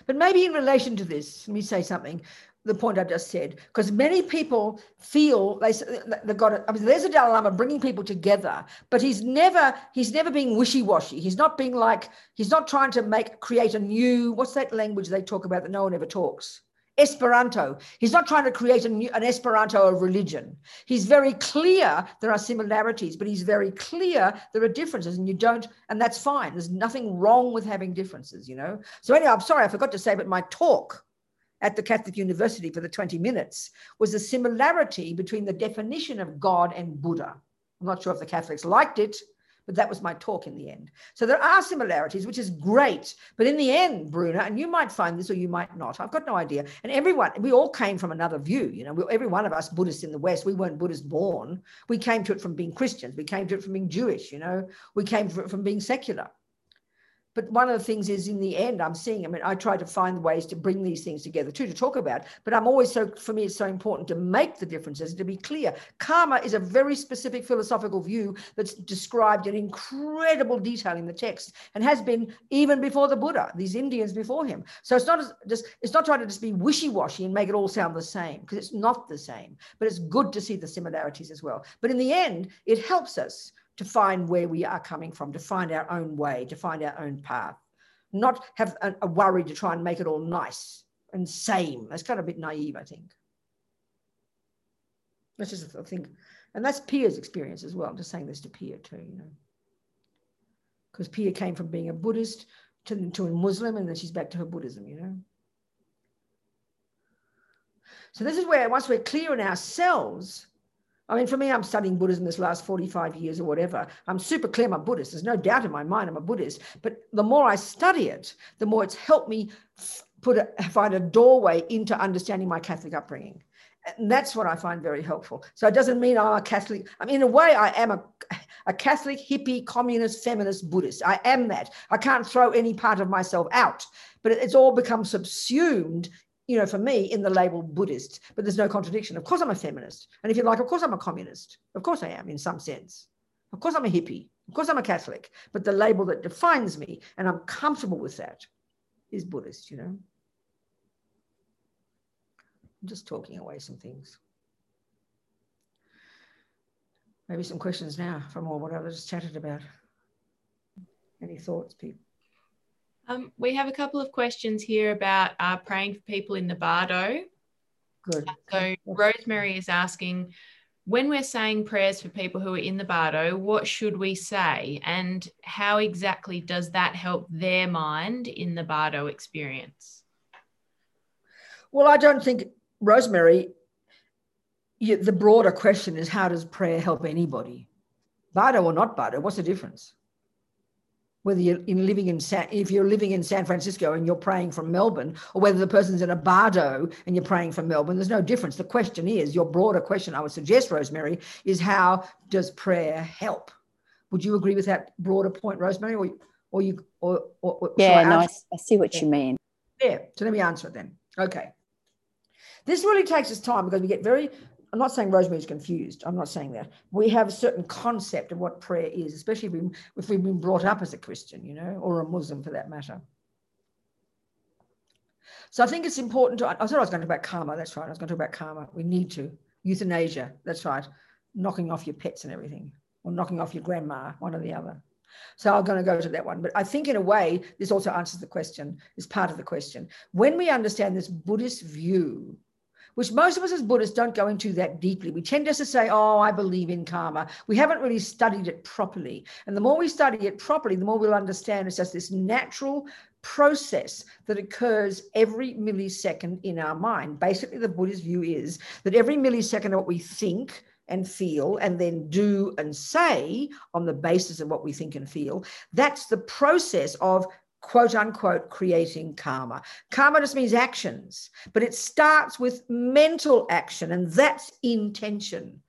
But maybe in relation to this, let me say something. The point I just said, because many people feel they they got. I mean, there's a Dalai Lama bringing people together, but he's never he's never being wishy washy. He's not being like he's not trying to make create a new what's that language they talk about that no one ever talks Esperanto. He's not trying to create new, an Esperanto of religion. He's very clear there are similarities, but he's very clear there are differences, and you don't, and that's fine. There's nothing wrong with having differences, you know. So anyway, I'm sorry I forgot to say, but my talk at the Catholic University for the 20 minutes was the similarity between the definition of God and Buddha. I'm not sure if the Catholics liked it, but that was my talk in the end. So there are similarities, which is great. But in the end, Bruna, and you might find this or you might not, I've got no idea. And everyone, we all came from another view. You know, we, every one of us Buddhists in the West, we weren't Buddhist born. We came to it from being Christians. We came to it from being Jewish. You know, we came from being secular but one of the things is in the end i'm seeing i mean i try to find ways to bring these things together too to talk about. But i'm always so for me it's so important to make the differences to be clear. Karma is a very specific philosophical view that's described in incredible detail in the text and has been even before the buddha these indians before him. So it's not just it's not trying to just be wishy-washy and make it all sound the same because it's not the same. But it's good to see the similarities as well. But in the end it helps us to find where we are coming from, to find our own way, to find our own path, not have a, a worry to try and make it all nice and same. That's kind of a bit naive, I think. That's just a thing. And that's Pia's experience as well. I'm just saying this to Pia too, you know. Because Pia came from being a Buddhist to, to a Muslim and then she's back to her Buddhism, you know. So this is where once we're clear in ourselves, I mean, for me, I'm studying Buddhism this last 45 years or whatever. I'm super clear I'm a Buddhist. There's no doubt in my mind I'm a Buddhist. But the more I study it, the more it's helped me put a, find a doorway into understanding my Catholic upbringing. And that's what I find very helpful. So it doesn't mean I'm a Catholic. I mean, in a way, I am a, a Catholic, hippie, communist, feminist Buddhist. I am that. I can't throw any part of myself out, but it's all become subsumed you know, for me in the label Buddhist, but there's no contradiction. Of course, I'm a feminist. And if you like, of course, I'm a communist. Of course, I am in some sense. Of course, I'm a hippie. Of course, I'm a Catholic. But the label that defines me, and I'm comfortable with that, is Buddhist, you know. I'm just talking away some things. Maybe some questions now from all what I just chatted about. Any thoughts, people? Um, we have a couple of questions here about uh, praying for people in the bardo. Good. So Rosemary is asking, when we're saying prayers for people who are in the bardo, what should we say, and how exactly does that help their mind in the bardo experience? Well, I don't think Rosemary. You, the broader question is how does prayer help anybody, bardo or not bardo? What's the difference? Whether you're in living in San, if you're living in San Francisco and you're praying from Melbourne, or whether the person's in a Bardo and you're praying from Melbourne, there's no difference. The question is, your broader question, I would suggest, Rosemary, is how does prayer help? Would you agree with that broader point, Rosemary, or or you or, or, or yeah, no, I, I, see what yeah. you mean. Yeah. So let me answer it then. Okay. This really takes us time because we get very, I'm not saying Rosemary's confused. I'm not saying that. We have a certain concept of what prayer is, especially if, we, if we've been brought up as a Christian, you know, or a Muslim for that matter. So I think it's important to, I thought I was going to talk about karma. That's right. I was going to talk about karma. We need to. Euthanasia. That's right. Knocking off your pets and everything, or knocking off your grandma, one or the other. So I'm going to go to that one. But I think in a way, this also answers the question, is part of the question. When we understand this Buddhist view, which most of us as Buddhists don't go into that deeply. We tend just to say, oh, I believe in karma. We haven't really studied it properly. And the more we study it properly, the more we'll understand it's just this natural process that occurs every millisecond in our mind. Basically, the Buddhist view is that every millisecond of what we think, and feel and then do and say on the basis of what we think and feel. That's the process of quote unquote creating karma. Karma just means actions, but it starts with mental action, and that's intention.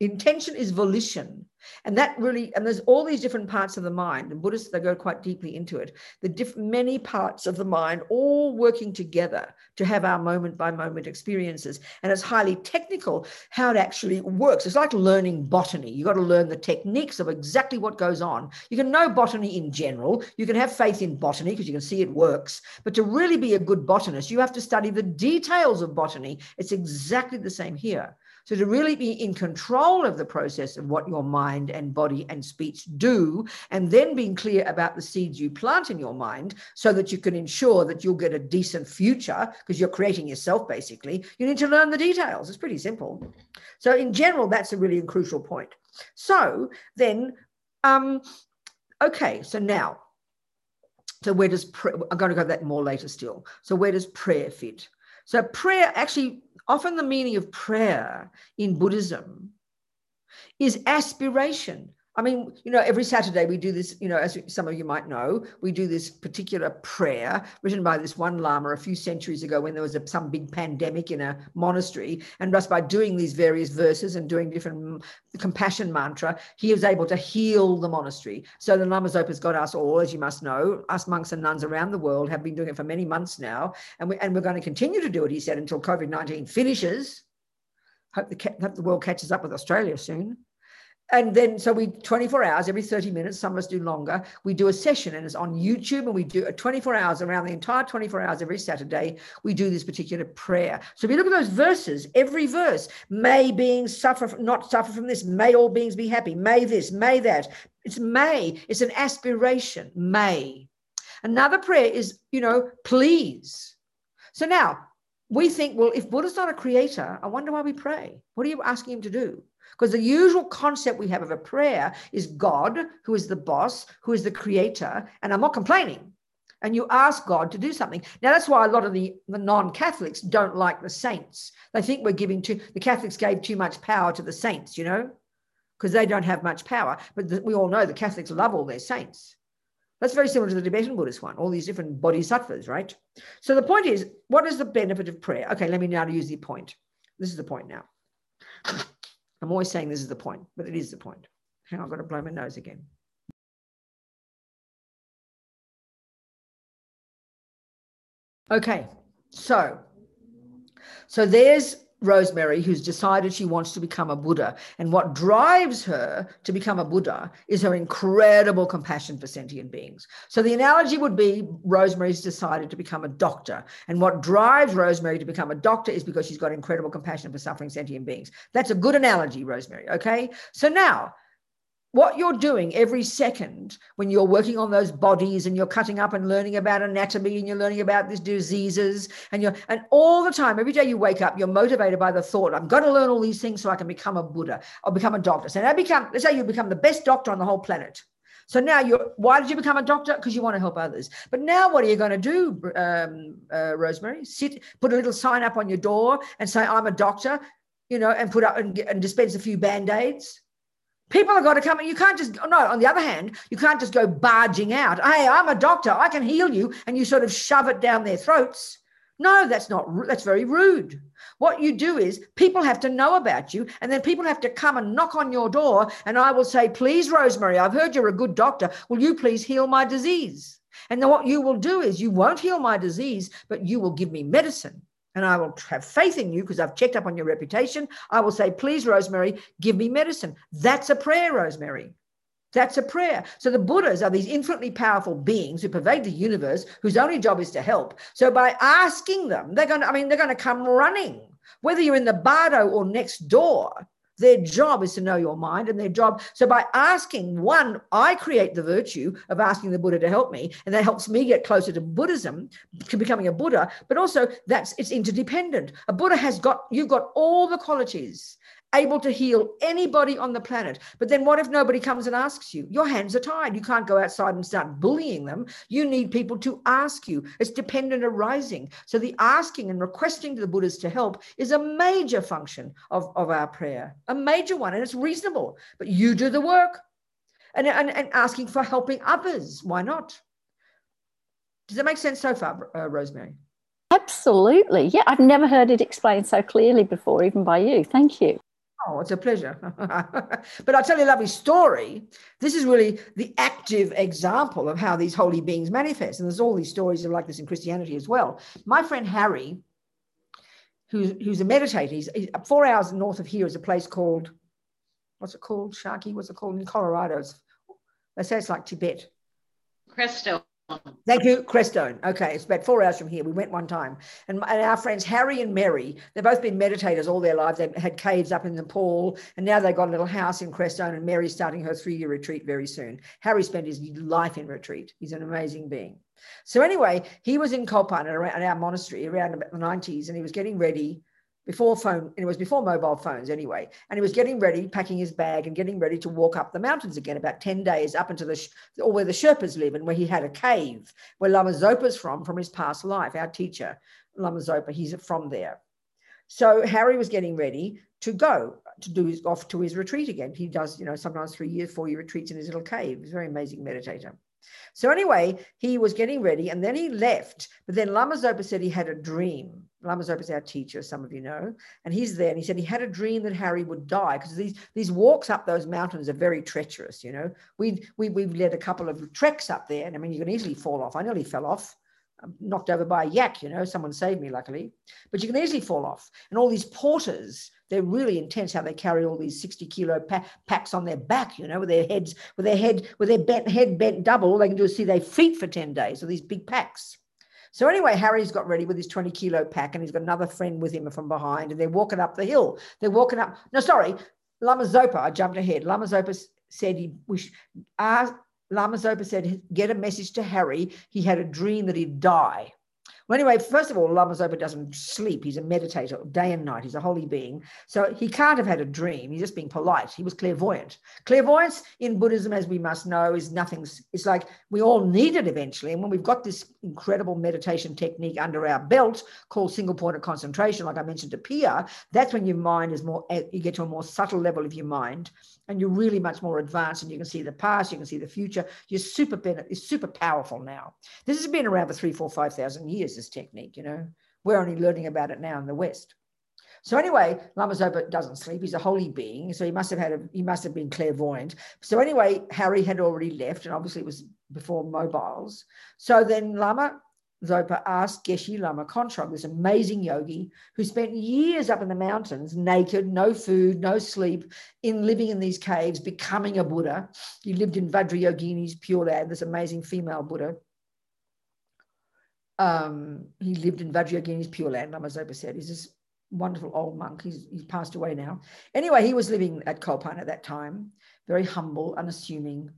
Intention is volition. And that really, and there's all these different parts of the mind. The Buddhists, they go quite deeply into it. The diff, many parts of the mind all working together to have our moment by moment experiences. And it's highly technical how it actually works. It's like learning botany. You've got to learn the techniques of exactly what goes on. You can know botany in general. You can have faith in botany because you can see it works. But to really be a good botanist, you have to study the details of botany. It's exactly the same here. So, to really be in control of the process of what your mind and body and speech do, and then being clear about the seeds you plant in your mind so that you can ensure that you'll get a decent future because you're creating yourself basically, you need to learn the details. It's pretty simple. So, in general, that's a really crucial point. So, then, um, okay, so now, so where does prayer, I'm going to go that more later still. So, where does prayer fit? So, prayer actually often the meaning of prayer in Buddhism is aspiration. I mean, you know, every Saturday we do this, you know, as some of you might know, we do this particular prayer written by this one Lama a few centuries ago when there was a, some big pandemic in a monastery. And just by doing these various verses and doing different compassion mantra, he was able to heal the monastery. So the Lama Zopa's got us all, as you must know, us monks and nuns around the world have been doing it for many months now. And, we, and we're going to continue to do it, he said, until COVID 19 finishes. Hope the, hope the world catches up with Australia soon and then so we 24 hours every 30 minutes some of us do longer. We do a session and it's on youtube and we do a 24 hours around the entire 24 hours every saturday. We do this particular prayer. So if you look at those verses every verse may beings suffer not suffer from this may all beings be happy may this may that. It's may it's an aspiration may. Another prayer is you know please. So now we think well if buddha's not a creator i wonder why we pray. What are you asking him to do because the usual concept we have of a prayer is God, who is the boss, who is the creator, and I'm not complaining. And you ask God to do something. Now, that's why a lot of the, the non Catholics don't like the saints. They think we're giving too, the Catholics gave too much power to the saints, you know, because they don't have much power. But the, we all know the Catholics love all their saints. That's very similar to the Tibetan Buddhist one, all these different bodhisattvas, right? So the point is, what is the benefit of prayer? Okay, let me now use the point. This is the point now. I'm always saying this is the point, but it is the point. Hang on, I've got to blow my nose again. Okay, so so there's Rosemary, who's decided she wants to become a Buddha. And what drives her to become a Buddha is her incredible compassion for sentient beings. So the analogy would be Rosemary's decided to become a doctor. And what drives Rosemary to become a doctor is because she's got incredible compassion for suffering sentient beings. That's a good analogy, Rosemary. Okay. So now, what you're doing every second when you're working on those bodies and you're cutting up and learning about anatomy and you're learning about these diseases and you're and all the time every day you wake up you're motivated by the thought i'm going to learn all these things so i can become a buddha or become a doctor. So now become let's say you become the best doctor on the whole planet. So now you're why did you become a doctor? Because you want to help others. But now what are you going to do um, uh, rosemary? Sit put a little sign up on your door and say i'm a doctor you know and put up and, and dispense a few band-aids People have got to come. You can't just no. On the other hand, you can't just go barging out. Hey, I'm a doctor. I can heal you, and you sort of shove it down their throats. No, that's not. That's very rude. What you do is people have to know about you, and then people have to come and knock on your door, and I will say, "Please, Rosemary, I've heard you're a good doctor. Will you please heal my disease?" And then what you will do is you won't heal my disease, but you will give me medicine and I will have faith in you because I've checked up on your reputation. I will say, please, Rosemary, give me medicine. That's a prayer, Rosemary. That's a prayer. So the Buddhas are these infinitely powerful beings who pervade the universe, whose only job is to help. So by asking them, they're going to, I mean, they're going to come running, whether you're in the bardo or next door. Their job is to know your mind and their job. So by asking one, I create the virtue of asking the Buddha to help me, and that helps me get closer to Buddhism, to becoming a Buddha. But also that's it's interdependent. A Buddha has got you've got all the qualities able to heal anybody on the planet. But then what if nobody comes and asks you? Your hands are tied. You can't go outside and start bullying them. You need people to ask you. It's dependent arising. So the asking and requesting to the Buddhas to help is a major function of, of our prayer, a major one, and it's reasonable. But you do the work. And, and, and asking for helping others. Why not? Does that make sense so far, uh, Rosemary? Absolutely. Yeah, I've never heard it explained so clearly before, even by you. Thank you. Oh, it's a pleasure. but I'll tell you a lovely story. This is really the active example of how these holy beings manifest. And there's all these stories like this in Christianity as well. My friend Harry, who's, who's a meditator, he's, he's four hours north of here is a place called, what's it called, Sharky? What's it called in Colorado? It's, they say it's like Tibet. Crestone. Thank you, Crestone. Okay, it's about four hours from here. We went one time, and, and, our friends Harry and Mary, they've both been meditators all their lives. They've had caves up in Nepal, and now they've got a little house in Crestone. And Mary's starting her three-year retreat very soon. Harry spent his life in retreat. He's an amazing being. So anyway, he was in Kopan at our monastery around the 90s, and he was getting ready before phone, and it was before mobile phones anyway. And he was getting ready, packing his bag and getting ready to walk up the mountains again, about 10 days up into the, or where the Sherpas live and where he had a cave where Lama Zopa's from, from his past life, our teacher, Lama Zopa, he's from there. So Harry was getting ready to go to do his off to his retreat again. He does, you know, sometimes three years, four year retreats in his little cave. He's a very amazing meditator. So anyway, he was getting ready and then he left. But then Lama Zopa said he had a dream. Lama Zopa is our teacher, some of you know, and he's there. And he said he had a dream that Harry would die because these these walks up those mountains are very treacherous. You know, we we we've led a couple of treks up there, and I mean you can easily fall off. I nearly fell off. I'm knocked over by a yak, you know, someone saved me luckily, but you can easily fall off. And all these porters, they're really intense how they carry all these 60 kilo pa- packs on their back, you know, with their heads, with their head, with their bent, head bent double. All they can do is see their feet for 10 days, or these big packs. So anyway, Harry's got ready with his 20 kilo pack and he's got another friend with him from behind and they're walking up the hill. They're walking up. No, sorry, Lama Zopa, I jumped ahead. Lama Zopa said he wish, uh, Lama Zopa said, get a message to Harry. He had a dream that he'd die. Well, anyway, first of all, Lama Zopa doesn't sleep. He's a meditator day and night. He's a holy being. So he can't have had a dream. He's just being polite. He was clairvoyant. Clairvoyance in Buddhism, as we must know, is nothing. It's like we all need it eventually. And when we've got this incredible meditation technique under our belt called single point of concentration, like I mentioned to Pia, that's when your mind is more, eh, you get to a more subtle level of your mind and you're really much more advanced and you can see the past, you can see the future. You're super, it's super powerful now. This has been around for three, four, five thousand years technique, you know. We're only learning about it now in the West. So anyway, Lama Zopa doesn't sleep. He's a holy being, so he must have had a, he must have been clairvoyant. So anyway, Harry had already left, and obviously it was before mobiles. So then Lama Zopa asked Geshe Lama Konchog, this amazing yogi who spent years up in the mountains, naked, no food, no sleep, in living in these caves, becoming a Buddha. He lived in Vajrayogini's Pure Land, this amazing female Buddha. Um, he lived in Vajrayogini's Pure Land, Lama Zopa said. He's this wonderful old monk. He's, he's passed away now. Anyway, he was living at Kopan at that time, very humble, unassuming,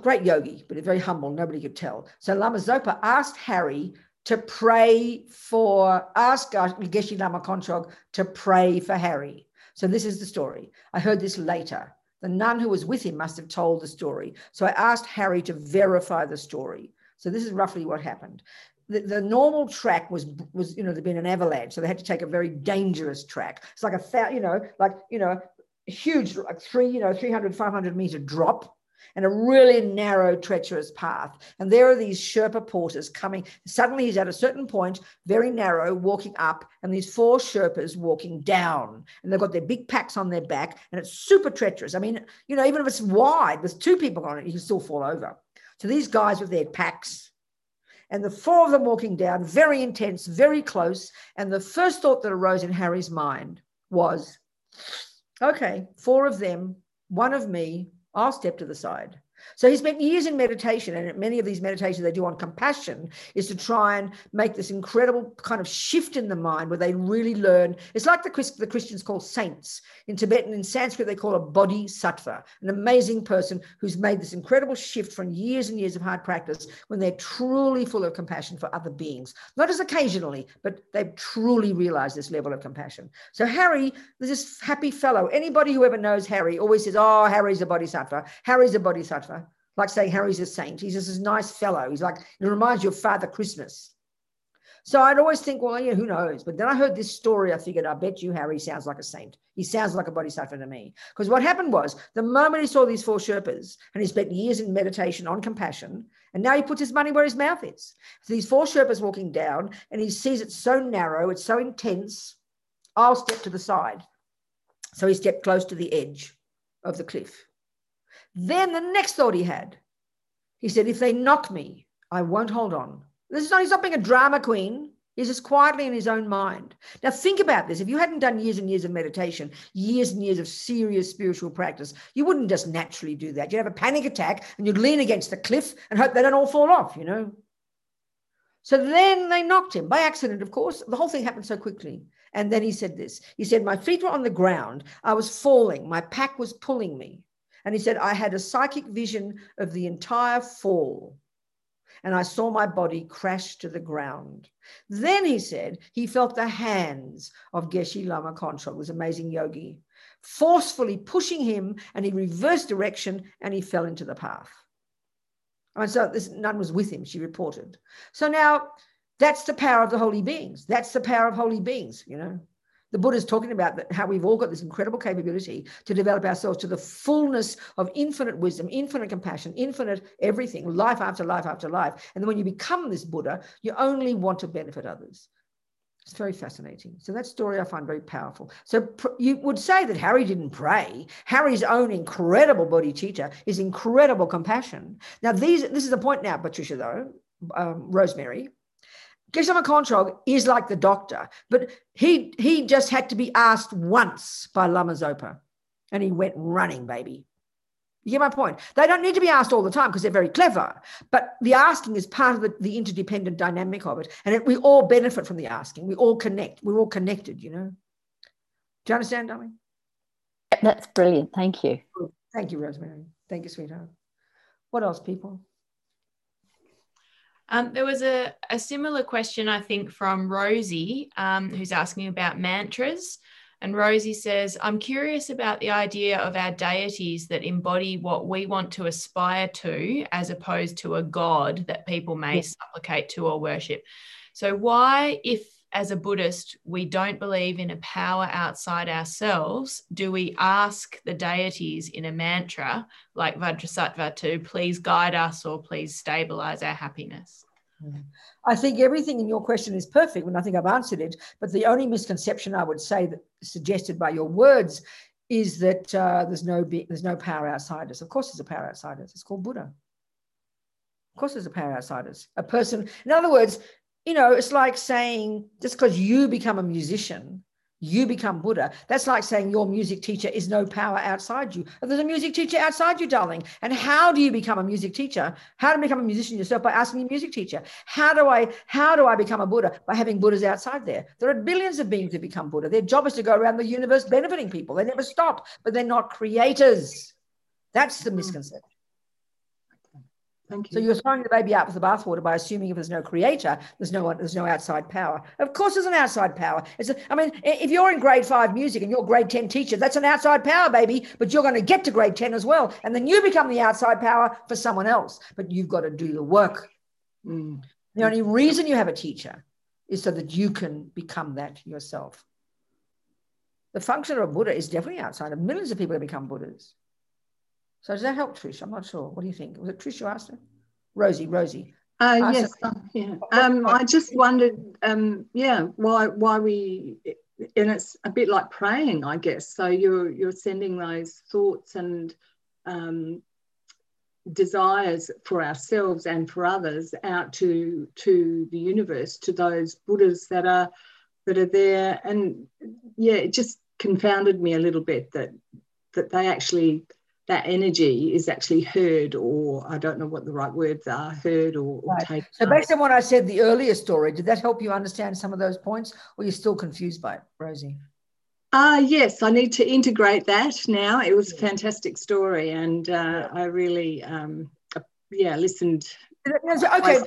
great yogi, but very humble. Nobody could tell. So Lama Zopa asked Harry to pray for, ask Geshe Lama Konchog to pray for Harry. So this is the story. I heard this later. The nun who was with him must have told the story. So I asked Harry to verify the story. So this is roughly what happened. The, the, normal track was was you know there'd been an avalanche, so they had to take a very dangerous track. It's like a you know like you know huge like three you know 300 500 meter drop and a really narrow, treacherous path. And there are these Sherpa porters coming. Suddenly he's at a certain point, very narrow, walking up, and these four Sherpas walking down. And they've got their big packs on their back, and it's super treacherous. I mean, you know, even if it's wide, there's two people on it, you can still fall over. So these guys with their packs, and the four of them walking down, very intense, very close. And the first thought that arose in Harry's mind was, okay, four of them, one of me, I'll step to the side. So he spent years in meditation, and many of these meditations they do on compassion is to try and make this incredible kind of shift in the mind where they really learn. It's like the, the Christians call saints. In Tibetan, in Sanskrit, they call a bodhisattva, an amazing person who's made this incredible shift from years and years of hard practice when they're truly full of compassion for other beings. Not as occasionally, but they've truly realized this level of compassion. So Harry, this happy fellow. Anybody who ever knows Harry always says, oh, Harry's a bodhisattva. Harry's a bodhisattva like saying Harry's a saint. He's just this nice fellow. He's like, it reminds you of Father Christmas. So I'd always think, well, yeah, who knows? But then I heard this story. I figured, I bet you Harry sounds like a saint. He sounds like a bodhisattva to me. Because what happened was the moment he saw these four Sherpas and he spent years in meditation on compassion, and now he puts his money where his mouth is. So these four Sherpas walking down and he sees it so narrow, it's so intense. I'll step to the side. So he stepped close to the edge of the cliff. Then the next thought he had, he said, if they knock me, I won't hold on. This is not, he's not being a drama queen. He's just quietly in his own mind. Now, think about this. If you hadn't done years and years of meditation, years and years of serious spiritual practice, you wouldn't just naturally do that. You'd have a panic attack and you'd lean against the cliff and hope they don't all fall off, you know. So then they knocked him by accident, of course. The whole thing happened so quickly. And then he said this He said, My feet were on the ground. I was falling. My pack was pulling me. And he said, I had a psychic vision of the entire fall. And I saw my body crash to the ground. Then he said he felt the hands of Geshe Lama Konchog, this amazing yogi, forcefully pushing him, and he reversed direction and he fell into the path. And so this nun was with him, she reported. So now that's the power of the holy beings. That's the power of holy beings, you know. The Buddha is talking about that, how we've all got this incredible capability to develop ourselves to the fullness of infinite wisdom, infinite compassion, infinite everything, life after life after life. And then when you become this Buddha, you only want to benefit others. It's very fascinating. So that story I find very powerful. So you would say that Harry didn't pray. Harry's own incredible bodhicitta is incredible compassion. Now these, this is the point now, Patricia, though, um, Rosemary. Geshe-la Konchog is like the doctor, but he he just had to be asked once by Lama Zopa, and he went running, baby. You get my point? They don't need to be asked all the time because they're very clever, but the asking is part of the, the interdependent dynamic of it, and it, we all benefit from the asking. We all connect. We're all connected. You know. Do you understand, darling? That's brilliant. Thank you. Thank you, Rosemary. Thank you, sweetheart. What else, people? Um, there was a, a similar question, I think, from Rosie, um, who's asking about mantras. And Rosie says, I'm curious about the idea of our deities that embody what we want to aspire to, as opposed to a God that people may yes. supplicate to or worship. So, why, if as a Buddhist, we don't believe in a power outside ourselves, do we ask the deities in a mantra like Vajrasattva to please guide us or please stabilize our happiness? I think everything in your question is perfect, and I think I've answered it. But the only misconception I would say that suggested by your words is that uh, there's no there's no power outside us. Of course, there's a power outside us. It's called Buddha. Of course, there's a power outside us. A person, in other words, you know, it's like saying just because you become a musician you become Buddha. That's like saying your music teacher is no power outside you. There's a music teacher outside you, darling. And how do you become a music teacher? How to become a musician yourself by asking a music teacher. How do I how do I become a Buddha? By having Buddhas outside there. There are billions of beings who become Buddha. Their job is to go around the universe benefiting people. They never stop, but they're not creators. That's the misconception. Thank you. So you're throwing the baby out with the bathwater by assuming if there's no creator, there's no one, there's no outside power. Of course, there's an outside power. It's a, I mean, if you're in grade five music and you're grade ten teacher, that's an outside power, baby. But you're going to get to grade ten as well, and then you become the outside power for someone else. But you've got to do the work. Mm. The only reason you have a teacher is so that you can become that yourself. The function of a Buddha is definitely outside of millions of people have become Buddhas. So does that help, Trish? I'm not sure. What do you think? Was it Trish who asked her? Rosie, Rosie. Uh, yes, uh, yeah. Um, I just wondered, um, yeah, why why we, and it's a bit like praying, I guess. So you're you're sending those thoughts and um, desires for ourselves and for others out to to the universe to those buddhas that are that are there and yeah it just confounded me a little bit that that they actually that energy is actually heard or i don't know what the right words are heard or, or right. taken so based on what i said the earlier story did that help you understand some of those points or you're still confused by it rosie Ah, uh, yes, I need to integrate that now. It was a fantastic story, and uh, I really, um, yeah, listened. Okay,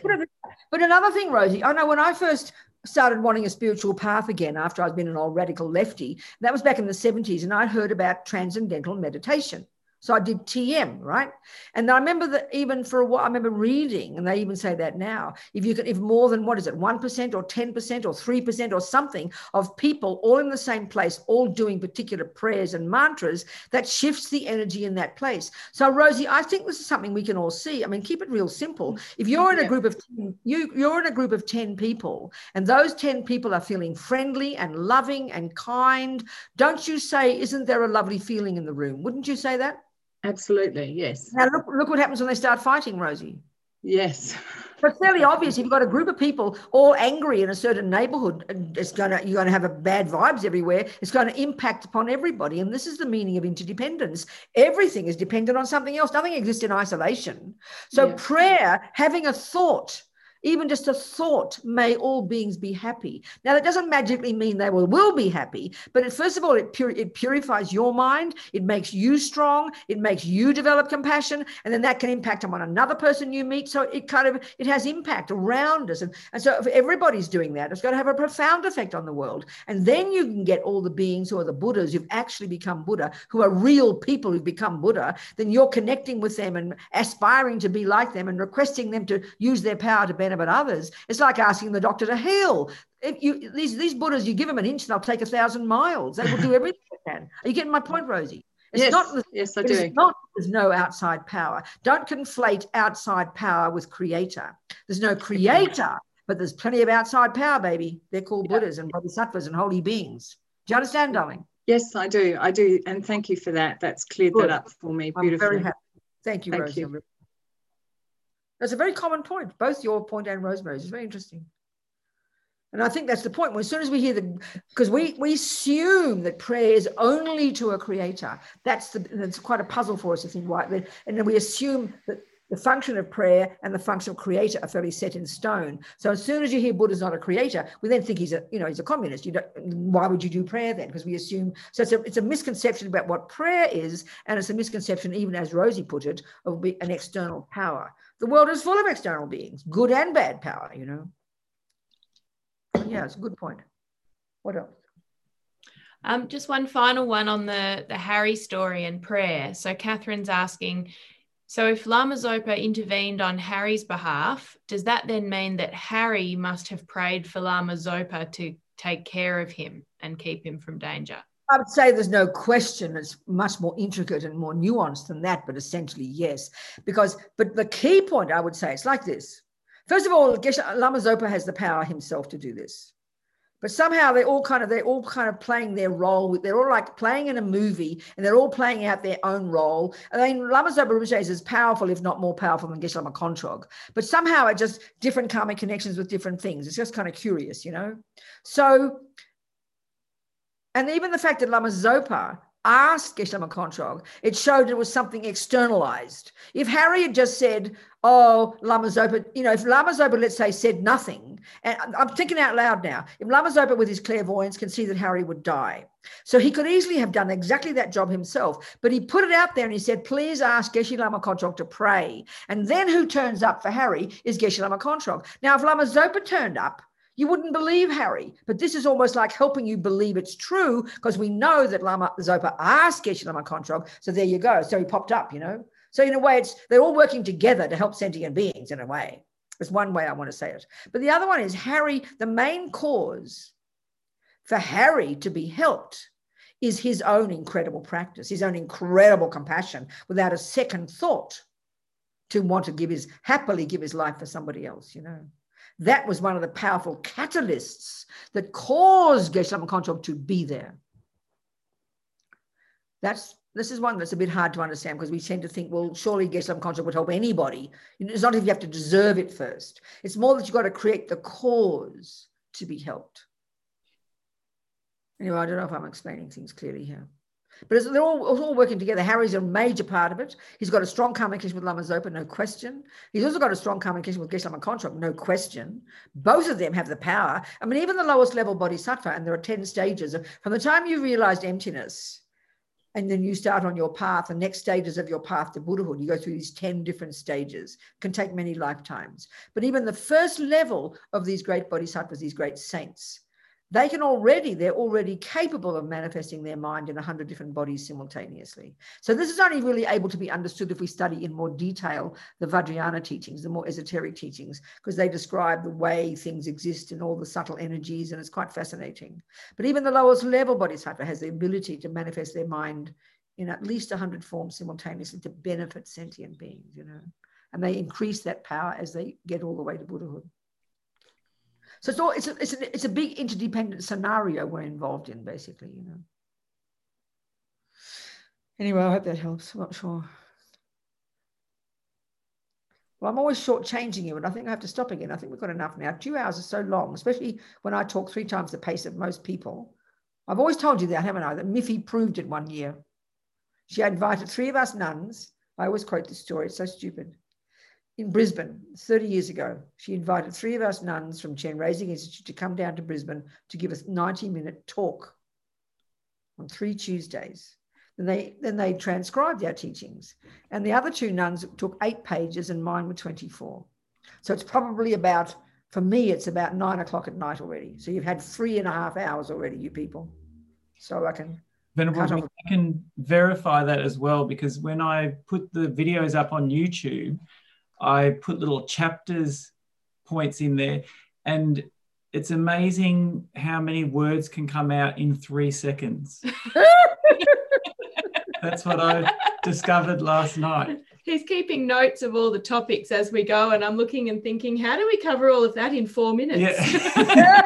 but another thing, Rosie, I know when I first started wanting a spiritual path again after I'd been an old radical lefty, that was back in the 70s, and I heard about transcendental meditation. So I did TM, right? And I remember that even for a while, I remember reading, and they even say that now. If you can, if more than what is it, 1% or 10% or 3% or something of people all in the same place, all doing particular prayers and mantras, that shifts the energy in that place. So, Rosie, I think this is something we can all see. I mean, keep it real simple. If you're in a group of 10, you, you're in a group of 10 people, and those 10 people are feeling friendly and loving and kind, don't you say, isn't there a lovely feeling in the room? Wouldn't you say that? Absolutely, yes. Now look, look what happens when they start fighting, Rosie. Yes. But it's fairly obvious. If you've got a group of people all angry in a certain neighborhood, it's gonna you're gonna have a bad vibes everywhere. It's going to impact upon everybody. And this is the meaning of interdependence. Everything is dependent on something else. Nothing exists in isolation. So yeah. prayer, having a thought, even just a thought, may all beings be happy. Now, that doesn't magically mean they will, will be happy, but it, first of all, it, pur- it purifies your mind. It makes you strong. It makes you develop compassion. And then that can impact on another person you meet. So it kind of, it has impact around us. And, and so if everybody's doing that, it's going to have a profound effect on the world. And then you can get all the beings who are the Buddhas who've actually become Buddha, who are real people who've become Buddha, then you're connecting with them and aspiring to be like them and requesting them to use their power to benefit but others. It's like asking the doctor to heal. If you these these Buddhas, you give them an inch, they'll take a thousand miles. They will do everything they can. Are you getting my point, Rosie? It's yes, not yes, I do. It's not there's no outside power. Don't conflate outside power with creator. There's no creator, but there's plenty of outside power, baby. They're called yeah. Buddhas and Bodhisattvas and holy beings. Do you understand, darling? Yes, I do. I do. And thank you for that. That's cleared Good. that up for me beautifully. I'm very happy. Thank you, thank Rosie. You. That's a very common point, both your point and Rosemary's. It's very interesting. And I think that's the point. as soon as we hear the, because we we assume that prayer is only to a creator. That's the that's quite a puzzle for us to think why. And then we assume that the function of prayer and the function of creator are fairly set in stone. So as soon as you hear Buddha's not a creator, we then think he's a you know he's a communist. You don't, why would you do prayer then? Because we assume so. It's a it's a misconception about what prayer is, and it's a misconception, even as Rosie put it, of an external power. The world is full of external beings, good and bad power, you know. Yeah, it's a good point. What else? Um, just one final one on the, the Harry story and prayer. So Catherine's asking, so if Lama Zopa intervened on Harry's behalf, does that then mean that Harry must have prayed for Lama Zopa to take care of him and keep him from danger? I would say there's no question. It's much more intricate and more nuanced than that, but essentially, yes. Because, but the key point I would say it's like this. First of all, Lama Zopa has the power himself to do this. But somehow they're all kind of they're all kind of playing their role. They're all like playing in a movie, and they're all playing out their own role. I mean, Lama Zopa Rinpoche is as powerful, if not more powerful, than Geshe Lama Konchog. But somehow it just different karmic connections with different things. It's just kind of curious, you know. So and even the fact that Lama Zopa asked Geshe Lama Konchog, it showed it was something externalized. If Harry had just said, oh, Lama Zopa, you know, if Lama Zopa, let's say, said nothing, and I'm thinking out loud now, if Lama Zopa with his clairvoyance can see that Harry would die. So he could easily have done exactly that job himself, but he put it out there and he said, please ask Geshe Lama Konchog to pray. And then who turns up for Harry is Geshe Lama Konchog. Now, if Lama Zopa turned up, you wouldn't believe Harry. But this is almost like helping you believe it's true because we know that Lama Zopa asked Geshe Lama Konchog. So there you go. So he popped up, you know. So in a way, it's they're all working together to help sentient beings in a way. It's one way I want to say it. But the other one is Harry, the main cause for Harry to be helped is his own incredible practice, his own incredible compassion without a second thought to want to give his happily give his life for somebody else, you know. That was one of the powerful catalysts that caused Geshe Konchog to be there. That's this is one that's a bit hard to understand because we tend to think, well, surely Geshe-la Konchog would help anybody. It's not if you have to deserve it first. It's more that you've got to create the cause to be helped. Anyway, I don't know if I'm explaining things clearly here. But they're all, all working together. Harry's a major part of it. He's got a strong communication with Lama Zopa, no question. He's also got a strong communication with Geshe-la Konchog, no question. Both of them have the power. I mean, even the lowest level bodhisattva, and there are 10 stages. From the time you realized emptiness, and then you start on your path, the next stages of your path to Buddhahood, you go through these 10 different stages, can take many lifetimes. But even the first level of these great bodhisattvas, these great saints, they can already, they're already capable of manifesting their mind in a hundred different bodies simultaneously. So this is only really able to be understood if we study in more detail the Vajrayana teachings, the more esoteric teachings, because they describe the way things exist and all the subtle energies, and it's quite fascinating. But even the lowest level bodhisattva has the ability to manifest their mind in at least a hundred forms simultaneously to benefit sentient beings, you know. And they increase that power as they get all the way to Buddhahood. So it's all it's a, it's a, it's a big interdependent scenario we're involved in, basically, you know. Anyway, I hope that helps. I'm not sure. Well, I'm always shortchanging you, and I think I have to stop again. I think we've got enough now. Two hours is so long, especially when I talk three times the pace of most people. I've always told you that, haven't I? That Miffy proved it one year. She invited three of us nuns. I always quote this story, it's so stupid in Brisbane 30 years ago. She invited three of us nuns from Chenrezig Institute to come down to Brisbane to give us 90 minute talk on three Tuesdays. Then they, then they transcribed our teachings. And the other two nuns took eight pages and mine were 24. So it's probably about, for me, it's about nine o'clock at night already. So you've had three and a half hours already, you people. So I can Venerable, I can verify that as well because when I put the videos up on YouTube, I put little chapters points in there, and it's amazing how many words can come out in three seconds. That's what I discovered last night. He's keeping notes of all the topics as we go, and I'm looking and thinking, how do we cover all of that in four minutes? Yeah.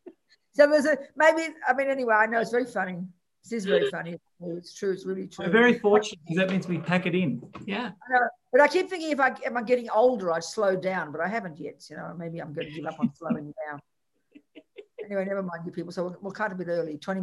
so there's a maybe. I mean, anyway, I know it's very funny. This is very funny. It's true. It's really true. We're very fortunate because that means we pack it in. Yeah. I know, but I keep thinking if I am I getting older, I'd slow down, but I haven't yet. You know, maybe I'm going to give up on slowing down. Anyway, never mind you people. So we'll, we'll cut a bit early. 20